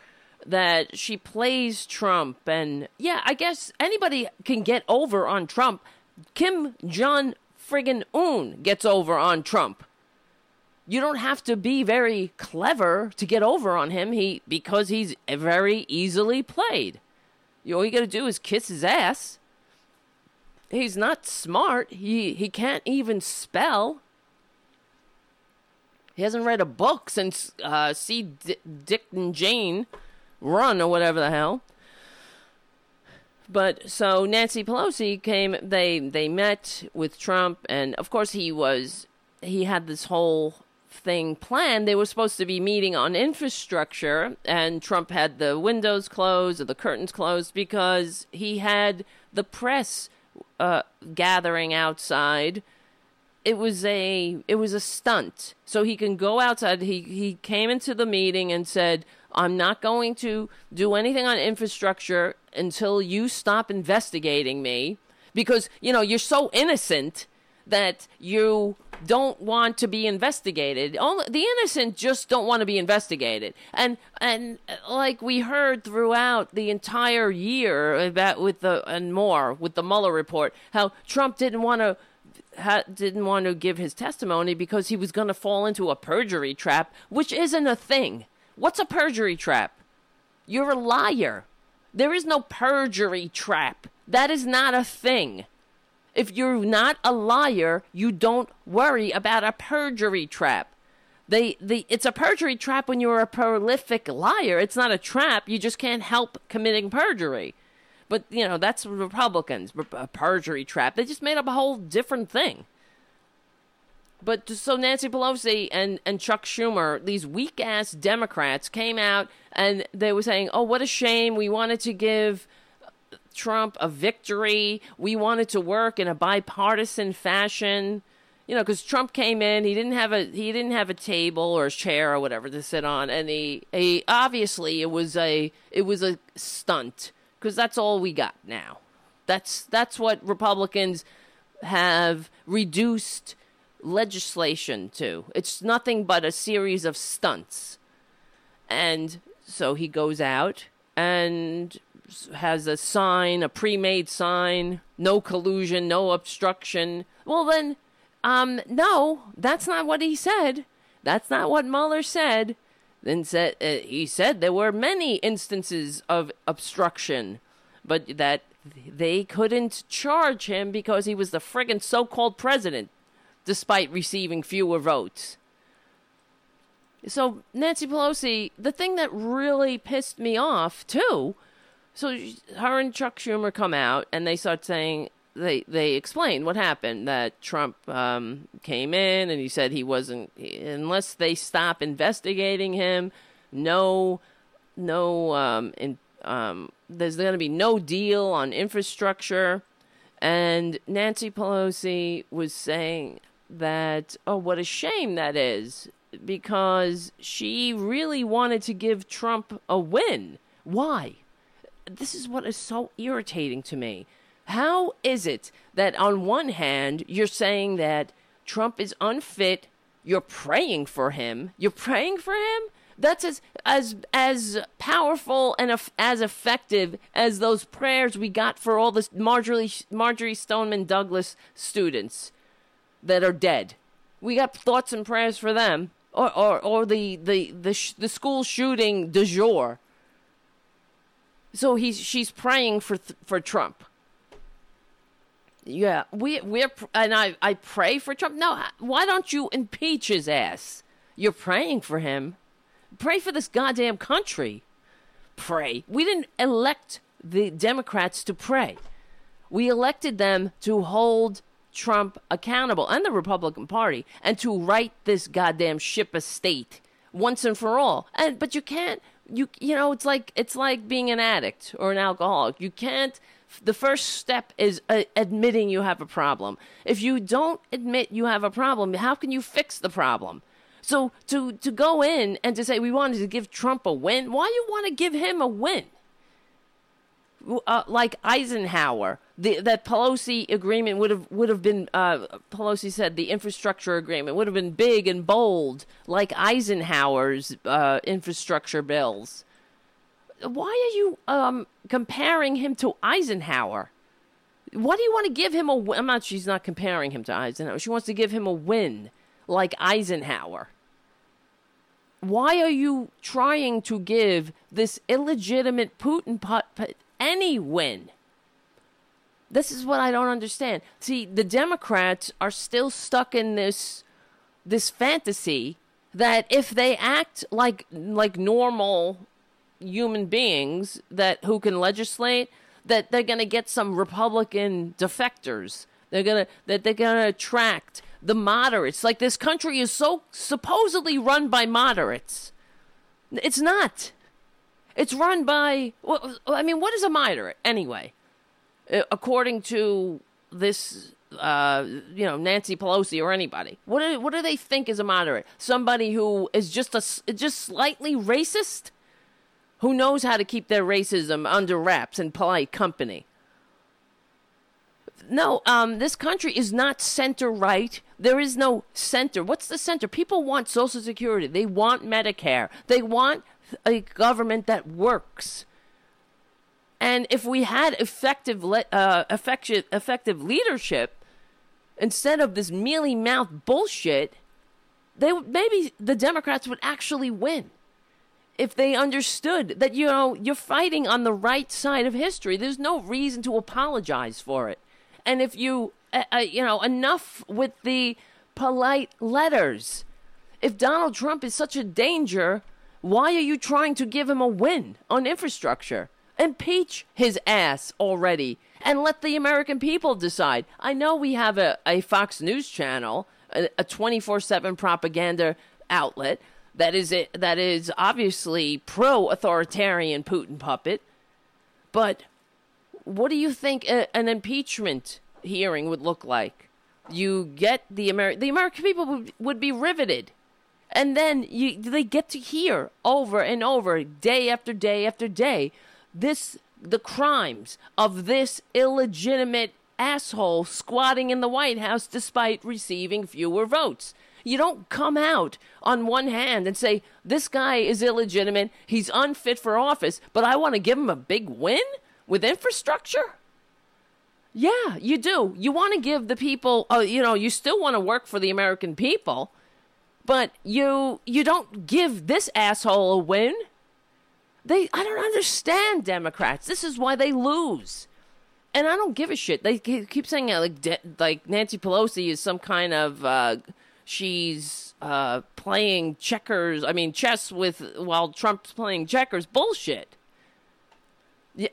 That she plays Trump, and yeah, I guess anybody can get over on Trump. Kim Jong friggin' Un gets over on Trump. You don't have to be very clever to get over on him. He because he's very easily played. All you got to do is kiss his ass. He's not smart. He he can't even spell. He hasn't read a book since uh, see D- Dick and Jane run or whatever the hell. But so Nancy Pelosi came. They they met with Trump, and of course he was he had this whole thing planned. They were supposed to be meeting on infrastructure, and Trump had the windows closed or the curtains closed because he had the press uh, gathering outside. It was a it was a stunt, so he can go outside. He he came into the meeting and said, "I'm not going to do anything on infrastructure until you stop investigating me, because you know you're so innocent." that you don't want to be investigated. Only the innocent just don't want to be investigated. And and uh, like we heard throughout the entire year about with the and more with the Mueller report, how Trump didn't want to didn't want to give his testimony because he was going to fall into a perjury trap, which isn't a thing. What's a perjury trap? You're a liar. There is no perjury trap. That is not a thing. If you're not a liar, you don't worry about a perjury trap. They, the, it's a perjury trap when you're a prolific liar. It's not a trap. You just can't help committing perjury. But, you know, that's Republicans, a perjury trap. They just made up a whole different thing. But so Nancy Pelosi and, and Chuck Schumer, these weak ass Democrats, came out and they were saying, oh, what a shame. We wanted to give Trump a victory. We wanted to work in a bipartisan fashion. You know, because Trump came in, he didn't have a he didn't have a table or a chair or whatever to sit on, and he, he obviously it was a it was a stunt because that's all we got now. That's that's what Republicans have reduced legislation to. It's nothing but a series of stunts. And so he goes out and has a sign, a pre-made sign, no collusion, no obstruction. Well then, um, no, that's not what he said. That's not what Mueller said. Then said uh, he said there were many instances of obstruction, but that they couldn't charge him because he was the friggin' so-called president, despite receiving fewer votes. So Nancy Pelosi, the thing that really pissed me off too so her and Chuck Schumer come out and they start saying they they explain what happened that Trump um, came in and he said he wasn't unless they stop investigating him, no, no, um, in, um, there's going to be no deal on infrastructure, and Nancy Pelosi was saying that oh what a shame that is because she really wanted to give Trump a win. Why? This is what is so irritating to me. How is it that on one hand you're saying that Trump is unfit, you're praying for him, you're praying for him? That's as as as powerful and as effective as those prayers we got for all the Marjory Marjory Stoneman Douglas students that are dead. We got thoughts and prayers for them, or or, or the the the sh- the school shooting du jour so he's she's praying for for Trump. Yeah, we we're and I I pray for Trump. No, why don't you impeach his ass? You're praying for him. Pray for this goddamn country. Pray. We didn't elect the Democrats to pray. We elected them to hold Trump accountable and the Republican Party and to right this goddamn ship of state once and for all. And but you can't you you know it's like it's like being an addict or an alcoholic. You can't the first step is uh, admitting you have a problem. If you don't admit you have a problem how can you fix the problem? So to to go in and to say we wanted to give trump a win why you want to give him a win? Uh, like Eisenhower, the, that Pelosi agreement would have would have been. Uh, Pelosi said the infrastructure agreement would have been big and bold, like Eisenhower's uh, infrastructure bills. Why are you um, comparing him to Eisenhower? What do you want to give him a? win? I'm not. She's not comparing him to Eisenhower. She wants to give him a win, like Eisenhower. Why are you trying to give this illegitimate Putin put, any win. This is what I don't understand. See, the Democrats are still stuck in this this fantasy that if they act like like normal human beings that who can legislate, that they're going to get some Republican defectors. They're going to that they're going to attract the moderates. Like this country is so supposedly run by moderates. It's not. It's run by. Well, I mean, what is a moderate anyway? Uh, According to this, uh, you know, Nancy Pelosi or anybody, what do, what do they think is a moderate? Somebody who is just a just slightly racist, who knows how to keep their racism under wraps in polite company. No, um, this country is not center right. There is no center. What's the center? People want Social Security. They want Medicare. They want a government that works. And if we had effective, le- uh, effective, effective leadership instead of this mealy mouth bullshit, they maybe the Democrats would actually win if they understood that you know you're fighting on the right side of history. There's no reason to apologize for it. And if you, uh, uh, you know, enough with the polite letters. If Donald Trump is such a danger, why are you trying to give him a win on infrastructure? Impeach his ass already and let the American people decide. I know we have a, a Fox News channel, a 24 7 propaganda outlet that is, that is obviously pro authoritarian Putin puppet, but what do you think a, an impeachment hearing would look like? You get the Ameri- the American people would, would be riveted. And then you they get to hear over and over day after day after day this the crimes of this illegitimate asshole squatting in the White House despite receiving fewer votes. You don't come out on one hand and say this guy is illegitimate, he's unfit for office, but I want to give him a big win with infrastructure? Yeah, you do. You want to give the people, uh, you know, you still want to work for the American people, but you you don't give this asshole a win. They I don't understand Democrats. This is why they lose. And I don't give a shit. They keep saying uh, like de- like Nancy Pelosi is some kind of uh, she's uh, playing checkers. I mean chess with while Trump's playing checkers. Bullshit.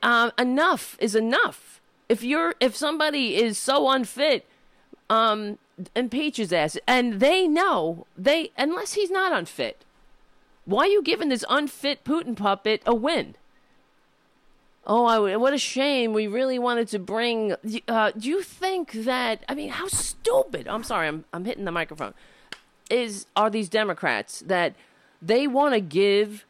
Um, enough is enough. If you're if somebody is so unfit, um, impeach his ass, and they know they unless he's not unfit. Why are you giving this unfit Putin puppet a win? Oh, I, what a shame. We really wanted to bring. Uh, do you think that? I mean, how stupid? I'm sorry. I'm I'm hitting the microphone. Is are these Democrats that they want to give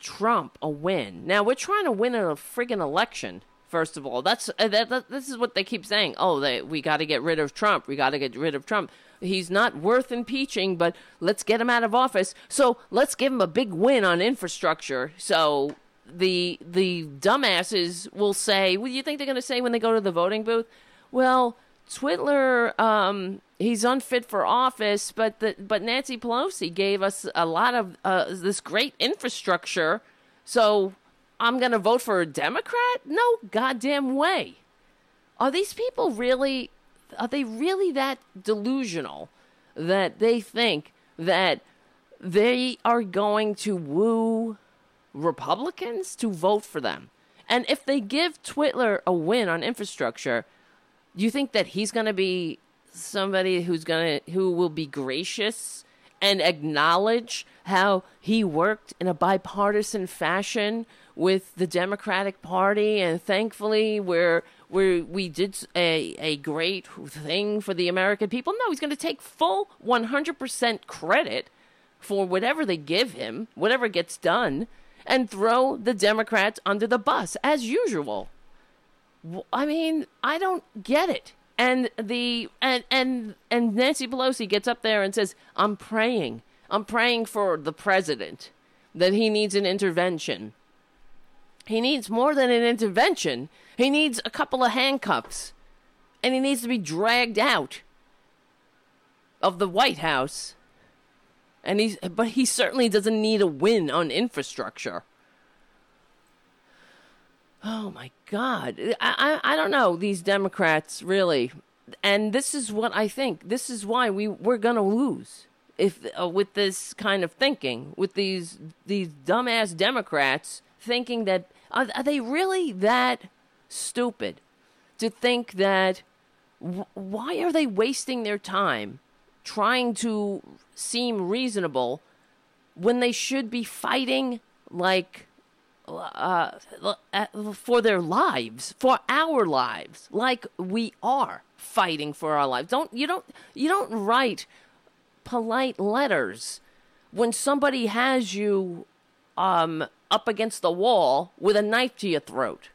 Trump a win? Now we're trying to win a friggin' election. First of all, that's uh, that, that. This is what they keep saying. Oh, they, we got to get rid of Trump. We got to get rid of Trump. He's not worth impeaching, but let's get him out of office. So let's give him a big win on infrastructure. So the the dumbasses will say, "What do you think they're going to say when they go to the voting booth?" Well, Twitler, um, he's unfit for office, but the, but Nancy Pelosi gave us a lot of uh, this great infrastructure, so I'm going to vote for a Democrat? No goddamn way. Are these people really? Are they really that delusional that they think that they are going to woo Republicans to vote for them? And if they give Twitler a win on infrastructure, do you think that he's going to be somebody who's going to who will be gracious and acknowledge how he worked in a bipartisan fashion with the Democratic Party and thankfully we're we we did a a great thing for the American people. No, he's going to take full 100% credit for whatever they give him, whatever gets done and throw the Democrats under the bus as usual. I mean, I don't get it. And the and and and Nancy Pelosi gets up there and says, "I'm praying. I'm praying for the president that he needs an intervention. He needs more than an intervention. He needs a couple of handcuffs. And he needs to be dragged out of the White House. And he's but he certainly doesn't need a win on infrastructure. Oh my God. I, I, I don't know, these Democrats really. And this is what I think. This is why we, we're going to lose. If uh, with this kind of thinking, with these these dumbass Democrats thinking that are, are they really that stupid to think that wh- why are they wasting their time trying to seem reasonable when they should be fighting like uh, uh, for their lives, for our lives, like we are fighting for our lives. Don't you don't you don't write polite letters when somebody has you um, up against the wall with a knife to your throat.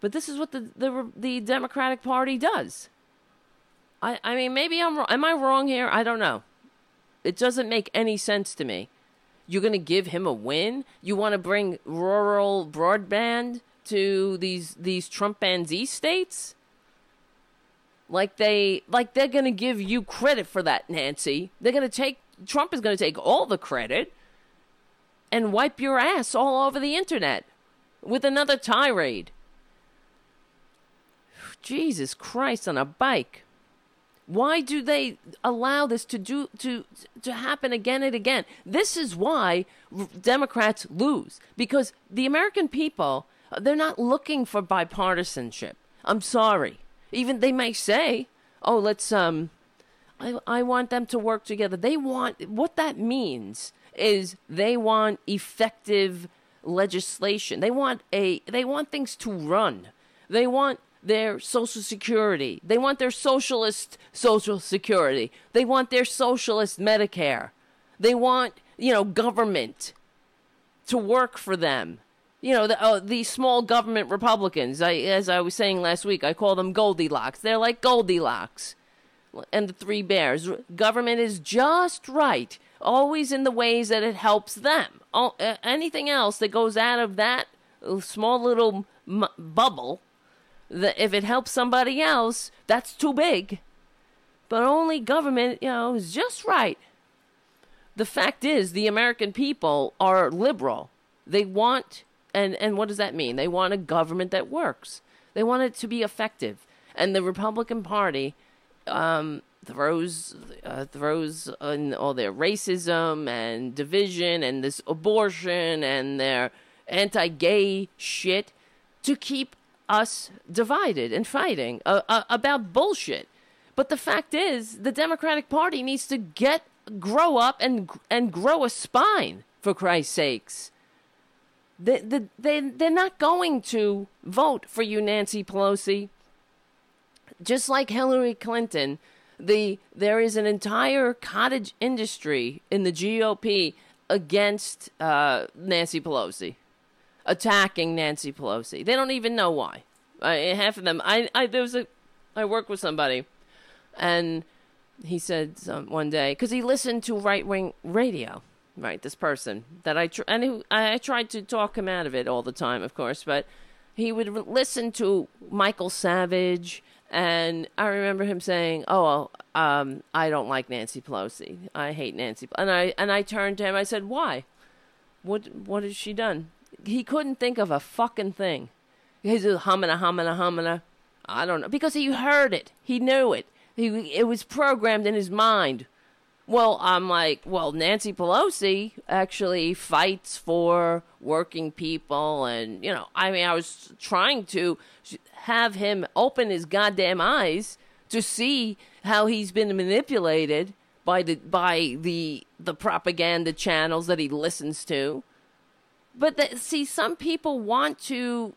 But this is what the the, the Democratic Party does. I I mean maybe I'm wrong. Am I wrong here? I don't know. It doesn't make any sense to me. You're going to give him a win? You want to bring rural broadband to these these Trumpanzee states? Like they like they're going to give you credit for that, Nancy. They're going to take Trump is going to take all the credit and wipe your ass all over the internet with another tirade. Jesus Christ on a bike. Why do they allow this to do to to happen again and again? This is why Democrats lose because the American people they're not looking for bipartisanship. I'm sorry. Even they may say, "Oh, let's um I I want them to work together." They want what that means is they want effective legislation. They want a they want things to run. They want their social security. They want their socialist social security. They want their socialist Medicare. They want, you know, government to work for them. You know, the, oh, the small government Republicans. I, as I was saying last week, I call them Goldilocks. They're like Goldilocks and the Three Bears. Government is just right, always in the ways that it helps them. All, uh, anything else that goes out of that small little m- bubble that if it helps somebody else, that's too big. But only government, you know, is just right. The fact is, the American people are liberal. They want, and, and what does that mean? They want a government that works. They want it to be effective. And the Republican Party um, throws uh, throws in all their racism and division and this abortion and their anti-gay shit to keep us divided and fighting uh, uh, about bullshit. But the fact is, the Democratic Party needs to get grow up and and grow a spine for Christ's sakes. They, they, they, they're not going to vote for you, Nancy Pelosi. Just like Hillary Clinton, the there is an entire cottage industry in the GOP against uh, Nancy Pelosi attacking Nancy Pelosi. They don't even know why. I, half of them. I, I there was a, I worked with somebody, and he said um, one day because he listened to right wing radio. Right, this person that I tr- and I, I tried to talk him out of it all the time, of course, but he would listen to Michael Savage, and I remember him saying, "Oh, um, I don't like Nancy Pelosi. I hate Nancy." And I and I turned to him. I said, "Why? What what has she done?" He couldn't think of a fucking thing. He's humming a humming a humming a. I don't know because he heard it. He knew it. He it was programmed in his mind. Well, I'm like, well, Nancy Pelosi actually fights for working people, and you know, I mean, I was trying to have him open his goddamn eyes to see how he's been manipulated by the by the the propaganda channels that he listens to. But the, see, some people want to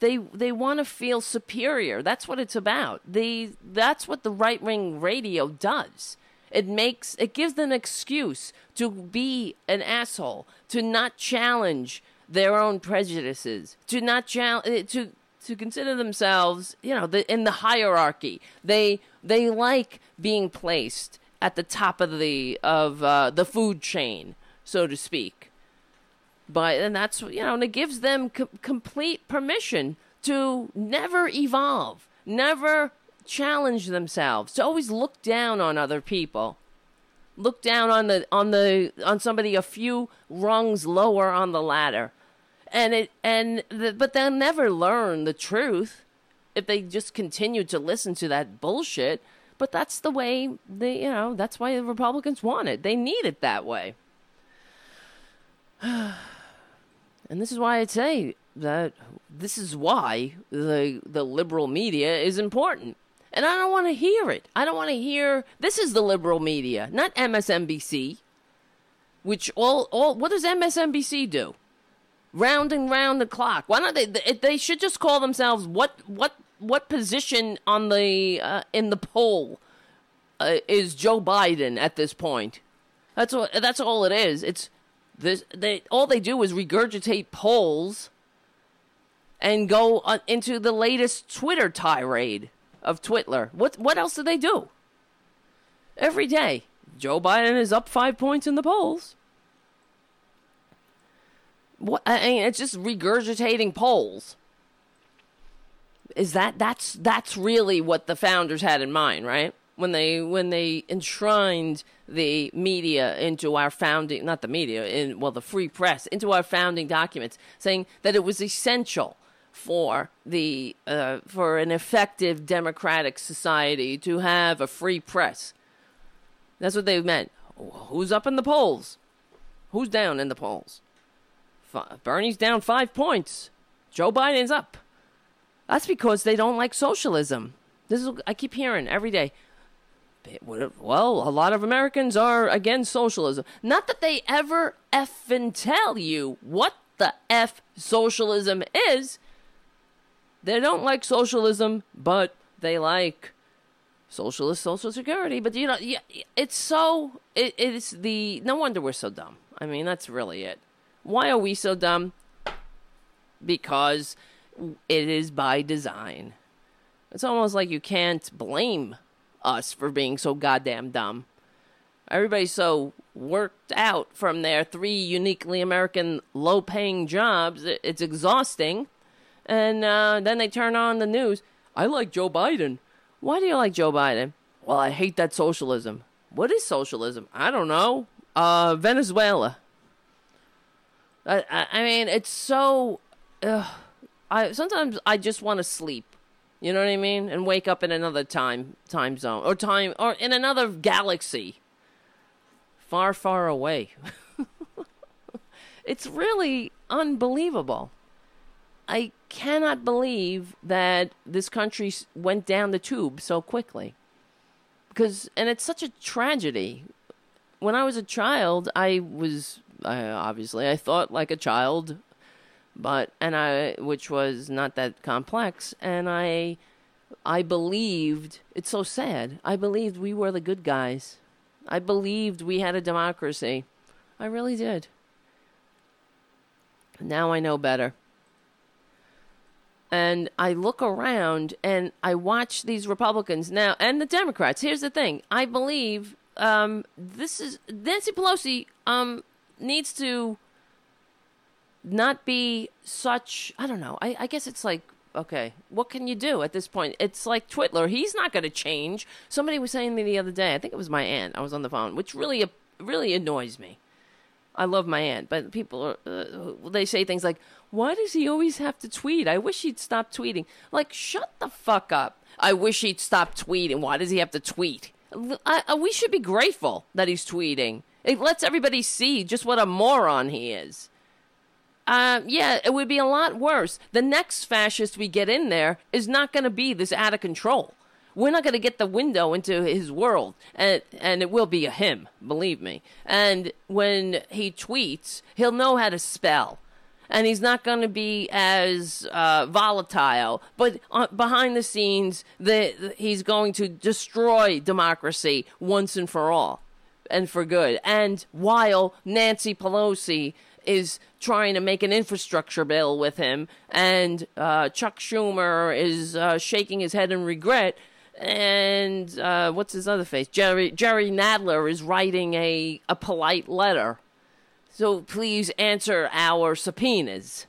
they they want to feel superior. That's what it's about. They that's what the right wing radio does. It makes it gives them an excuse to be an asshole, to not challenge their own prejudices, to not challenge to to consider themselves, you know, the, in the hierarchy. They they like being placed at the top of the of uh, the food chain, so to speak. But and that's you know, and it gives them co- complete permission to never evolve, never challenge themselves, to always look down on other people. Look down on the on the on somebody a few rungs lower on the ladder. And it and the, but they'll never learn the truth if they just continue to listen to that bullshit. But that's the way they you know, that's why the Republicans want it. They need it that way. [SIGHS] And this is why I'd say that this is why the the liberal media is important. And I don't want to hear it. I don't want to hear this is the liberal media, not MSNBC. Which all all what does MSNBC do? Round and round the clock. Why don't they they, should just call themselves what what what position on the uh, in the poll uh, is Joe Biden at this point? That's all. That's all it is. It's this. They all they do is regurgitate polls and go on, into the latest Twitter tirade of Twitler. What what else do they do? Every day, Joe Biden is up five points in the polls. What I mean, it's just regurgitating polls. Is that that's that's really what the founders had in mind, right? When they when they enshrined the media into our founding not the media, in well the free press, into our founding documents, saying that it was essential for the uh, for an effective democratic society to have a free press. That's what they meant. Who's up in the polls? Who's down in the polls? Fi- Bernie's down five points. Joe Biden's up. That's because they don't like socialism. This is I keep hearing every day. Well, a lot of Americans are against socialism. Not that they ever effing tell you what the f socialism is. They don't like socialism, but they like socialist social security. But you know, yeah, it's so it, it's the no wonder we're so dumb. I mean, that's really it. Why are we so dumb? Because it is by design. It's almost like you can't blame us for being so goddamn dumb. Everybody's so worked out from their three uniquely American low paying jobs. It's exhausting. And uh, then they turn on the news. I like Joe Biden. Why do you like Joe Biden? Well, I hate that socialism. What is socialism? I don't know. Uh, Venezuela. I, I, mean, it's so. I sometimes I just want to sleep. You know what I mean? And wake up in another time time zone or time or in another galaxy. Far, far away. [LAUGHS] it's really unbelievable. I cannot believe that this country went down the tube so quickly. Because and it's such a tragedy. When I was a child, I was I, obviously I thought like a child but and I which was not that complex and I I believed it's so sad. I believed we were the good guys. I believed we had a democracy. I really did. Now I know better. And I look around and I watch these Republicans now and the Democrats. Here's the thing. I believe um, this is Nancy Pelosi um, needs to not be such I don't know. I, I guess it's like okay, what can you do at this point? It's like Twitler. He's not going to change. Somebody was saying to me the other day. I think it was my aunt. I was on the phone, which really really annoys me. I love my aunt, but people are, uh, they say things like, "Why does he always have to tweet? I wish he'd stop tweeting." Like, shut the fuck up. I wish he'd stop tweeting. Why does he have to tweet? I, I, we should be grateful that he's tweeting. It lets everybody see just what a moron he is. Uh, yeah, it would be a lot worse. The next fascist we get in there is not going to be this out of control. We're not going to get the window into his world, and and it will be a him, believe me. And when he tweets, he'll know how to spell, and he's not going to be as uh, volatile. But uh, behind the scenes, the, the- he's going to destroy democracy once and for all and for good. And while Nancy Pelosi is trying to make an infrastructure bill with him, and uh, Chuck Schumer is uh, shaking his head in regret, and uh, what's his other face? Jerry Jerry Nadler is writing a a polite letter. So please answer our subpoenas.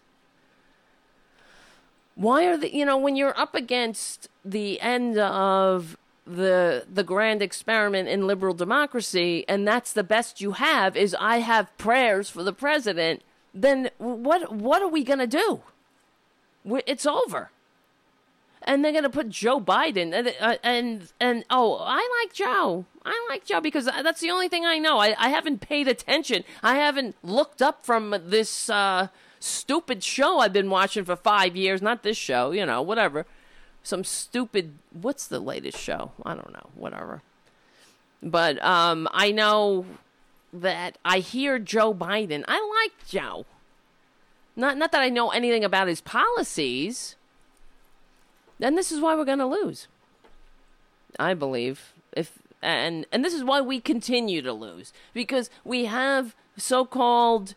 Why are the you know when you're up against the end of the the grand experiment in liberal democracy and that's the best you have is I have prayers for the president then what what are we going to do? It's over. And they're going to put Joe Biden and, uh, and and oh, I like Joe. I like Joe because that's the only thing I know. I, I haven't paid attention. I haven't looked up from this uh, stupid show I've been watching for five years. Not this show, you know, whatever. Some stupid. What's the latest show? I don't know. Whatever. But um, I know that I hear Joe Biden. I like Joe. Not not that I know anything about his policies. Then this is why we're going to lose. I believe if and and this is why we continue to lose because we have so-called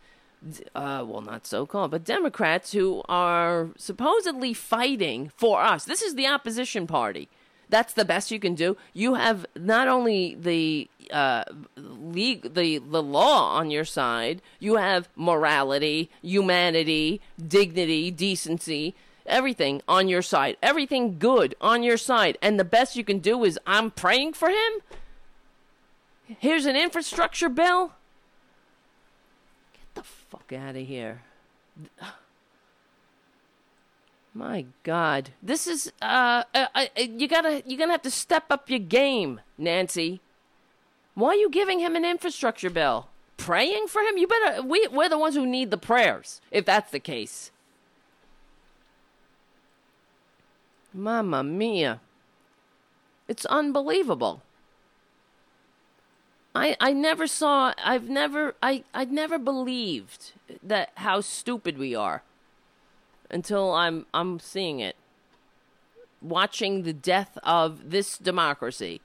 uh, well, not so-called, but Democrats who are supposedly fighting for us. This is the opposition party. That's the best you can do. You have not only the uh, league, the the law on your side. You have morality, humanity, dignity, decency, everything on your side. Everything good on your side. And the best you can do is I'm praying for him. Here's an infrastructure bill. Get the fuck out of here. My God, this is uh, uh, uh, you gotta you're gonna have to step up your game, Nancy. Why are you giving him an infrastructure bill? Praying for him? You better. We we're the ones who need the prayers, if that's the case. Mamma mia, it's unbelievable. I I never saw. I've never. I I never believed that how stupid we are until I'm I'm seeing it. Watching the death of this democracy.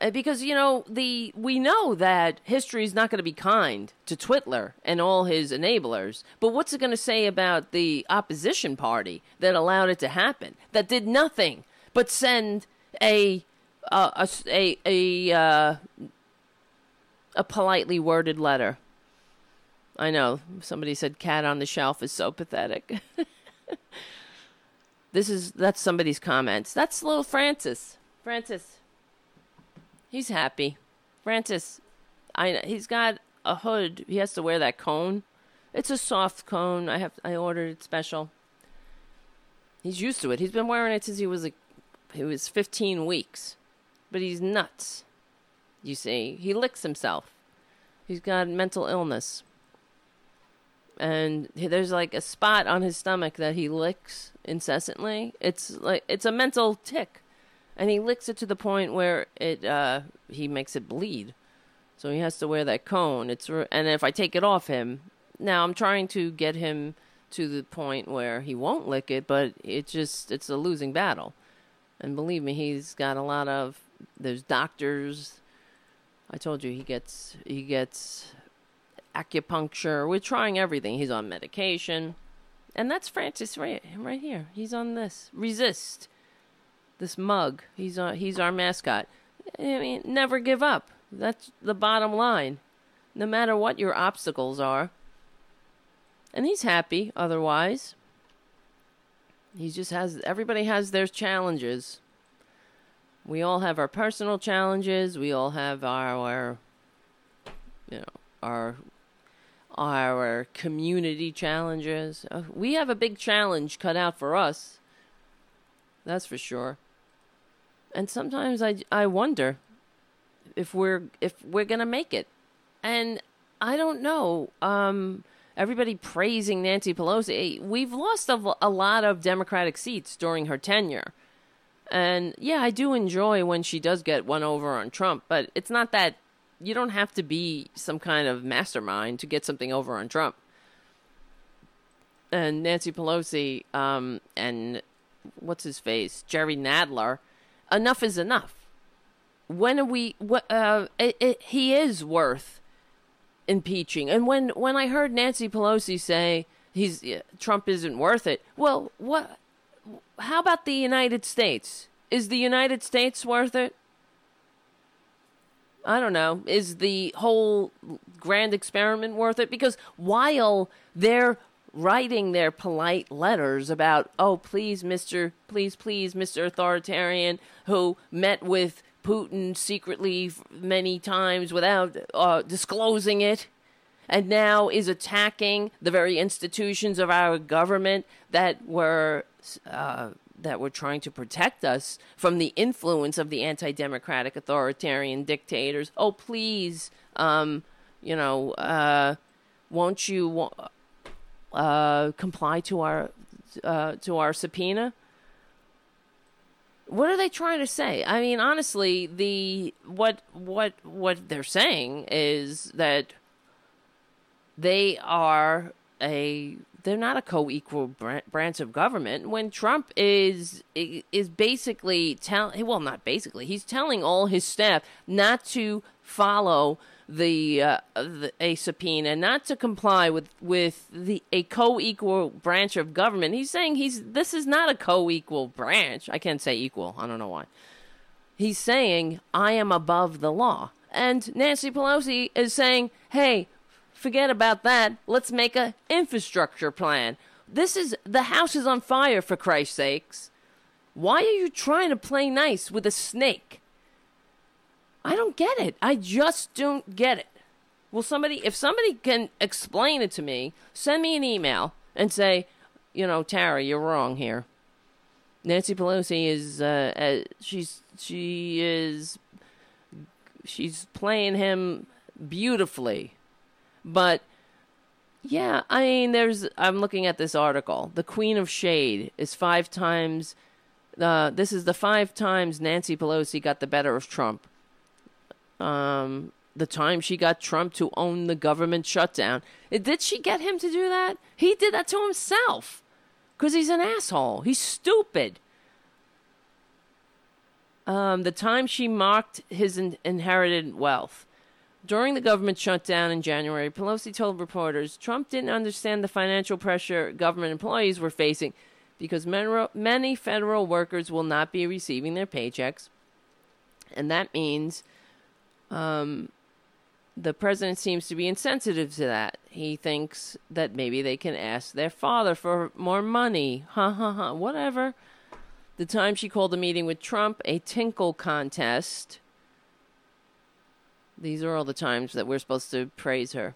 Uh, Because you know the we know that history is not going to be kind to Twitler and all his enablers. But what's it going to say about the opposition party that allowed it to happen? That did nothing but send a uh, a a a, uh, a politely worded letter. I know somebody said "cat on the shelf" is so pathetic. [LAUGHS] this is that's somebody's comments. That's little Francis. Francis, he's happy. Francis, I he's got a hood. He has to wear that cone. It's a soft cone. I have I ordered it special. He's used to it. He's been wearing it since he was like he was 15 weeks. But he's nuts. You see, he licks himself. He's got mental illness. And there's like a spot on his stomach that he licks incessantly. It's like it's a mental tick. And he licks it to the point where it uh he makes it bleed. So he has to wear that cone. It's re- and if I take it off him, now I'm trying to get him to the point where he won't lick it, but it just it's a losing battle. And believe me, he's got a lot of there's doctors. I told you he gets he gets acupuncture. We're trying everything. He's on medication. And that's Francis right right here. He's on this. Resist. This mug. He's on he's our mascot. I mean, never give up. That's the bottom line. No matter what your obstacles are. And he's happy otherwise. He just has everybody has their challenges. We all have our personal challenges. We all have our, you know, our our community challenges. Uh, we have a big challenge cut out for us. That's for sure. And sometimes I I wonder if we're if we're gonna make it. And I don't know. Um, everybody praising Nancy Pelosi. We've lost a, a lot of Democratic seats during her tenure. And yeah, I do enjoy when she does get one over on Trump, but it's not that you don't have to be some kind of mastermind to get something over on Trump. And Nancy Pelosi um, and what's his face, Jerry Nadler, enough is enough. When are we? wh- Uh, it, it, he is worth impeaching. And when when I heard Nancy Pelosi say he's Trump isn't worth it, well, what? How about the United States? Is the United States worth it? I don't know. Is the whole grand experiment worth it? Because while they're writing their polite letters about, oh, please, Mr., please, please, Mr. Authoritarian, who met with Putin secretly many times without uh, disclosing it, and now is attacking the very institutions of our government that were uh, that were trying to protect us from the influence of the anti-democratic authoritarian dictators. Oh, please, um, you know, uh, won't you? Uh, comply to our uh, to our subpoena. What are they trying to say? I mean, honestly, the what what what they're saying is that they are a they're not a co-equal bran- branch of government when Trump is is basically tell well not basically he's telling all his staff not to follow the, uh, the a subpoena not to comply with with the a co-equal branch of government he's saying he's this is not a co-equal branch I can't say equal I don't know why he's saying I am above the law and Nancy Pelosi is saying hey Forget about that. Let's make a infrastructure plan. This is the house is on fire for Christ's sakes. Why are you trying to play nice with a snake? I don't get it. I just don't get it. Will somebody if somebody can explain it to me, send me an email and say, you know, Tara, you're wrong here. Nancy Pelosi is uh, uh she's she is she's playing him beautifully. But yeah, I mean, there's. I'm looking at this article. The Queen of Shade is five times. Uh, this is the five times Nancy Pelosi got the better of Trump. Um, the time she got Trump to own the government shutdown. Did she get him to do that? He did that to himself. Because he's an asshole. He's stupid. Um, the time she mocked his in- inherited wealth. During the government shutdown in January, Pelosi told reporters Trump didn't understand the financial pressure government employees were facing because many federal workers will not be receiving their paychecks. And that means um, the president seems to be insensitive to that. He thinks that maybe they can ask their father for more money. Ha ha ha. Whatever. The time she called a meeting with Trump a tinkle contest. These are all the times that we're supposed to praise her.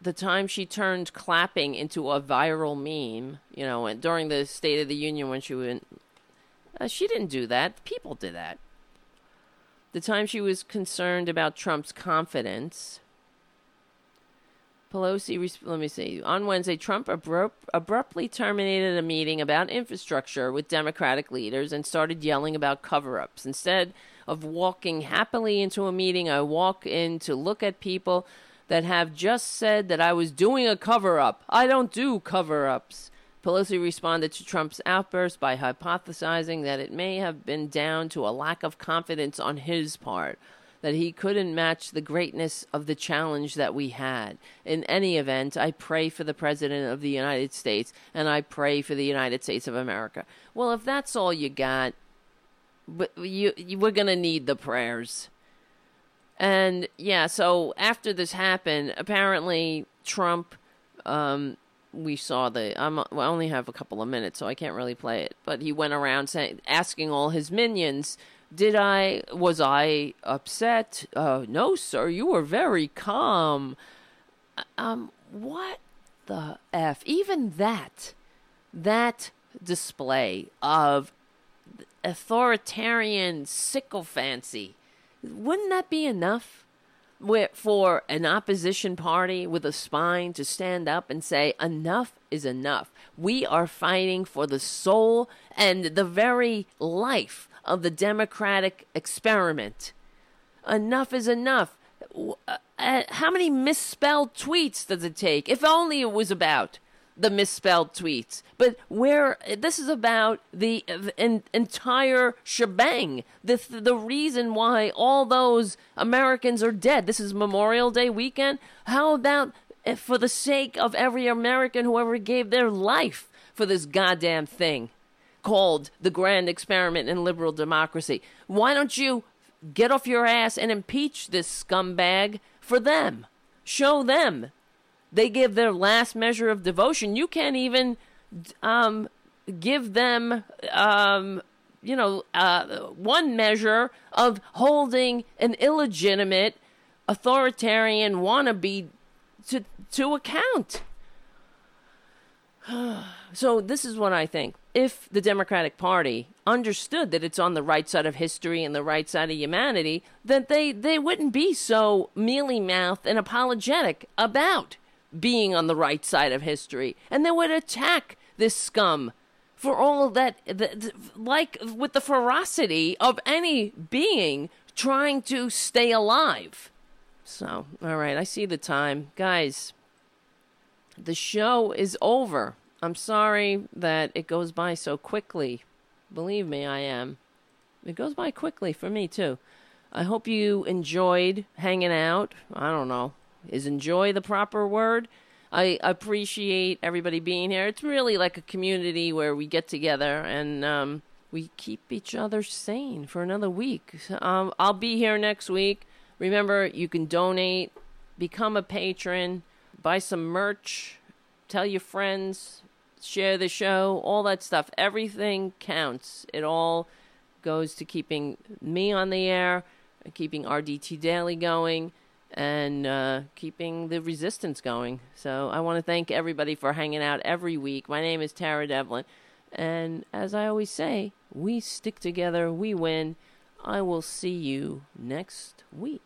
The time she turned clapping into a viral meme, you know, and during the State of the Union when she went, uh, she didn't do that. People did that. The time she was concerned about Trump's confidence. Pelosi, let me see. On Wednesday, Trump abrupt, abruptly terminated a meeting about infrastructure with Democratic leaders and started yelling about cover ups. Instead of walking happily into a meeting, I walk in to look at people that have just said that I was doing a cover up. I don't do cover ups. Pelosi responded to Trump's outburst by hypothesizing that it may have been down to a lack of confidence on his part, that he couldn't match the greatness of the challenge that we had. In any event, I pray for the President of the United States and I pray for the United States of America. Well, if that's all you got, but you, you we're going to need the prayers. And yeah, so after this happened, apparently Trump, um, we saw the. I'm, I only have a couple of minutes, so I can't really play it. But he went around saying, asking all his minions, "Did I? Was I upset? Uh, no, sir. You were very calm. Um, what the f? Even that, that display of authoritarian sycophancy wouldn't that be enough for an opposition party with a spine to stand up and say, enough is enough? We are fighting for the soul and the very life of the democratic experiment. Enough is enough. Uh, uh, how many misspelled tweets does it take? If only it was about the misspelled tweets. But where this is about the en- entire shebang, the the reason why all those Americans are dead. This is Memorial Day weekend. How about if for the sake of every American who ever gave their life for this goddamn thing called the grand experiment in liberal democracy? Why don't you get off your ass and impeach this scumbag for them? Show them they give their last measure of devotion. You can't even um, give them, um, you know, uh, one measure of holding an illegitimate authoritarian wannabe to to account. [SIGHS] so this is what I think. If the Democratic Party understood that it's on the right side of history and the right side of humanity, then they, they wouldn't be so mealy mouthed and apologetic about being on the right side of history, and they would attack this scum for all that, like with the ferocity of any being trying to stay alive. So, all right, I see the time. Guys, the show is over. I'm sorry that it goes by so quickly. Believe me, I am. It goes by quickly for me, too. I hope you enjoyed hanging out. I don't know. Is enjoy the proper word? I appreciate everybody being here. It's really like a community where we get together and um, we keep each other sane for another week. Um, I'll be here next week. Remember, you can donate, become a patron, buy some merch, tell your friends, share the show, all that stuff. Everything counts. It all goes to keeping me on the air, keeping RDT Daily going, and uh, keeping the resistance going. So I want to thank everybody for hanging out every week. My name is Tara Devlin. And as I always say, we stick together, we win. I will see you next week.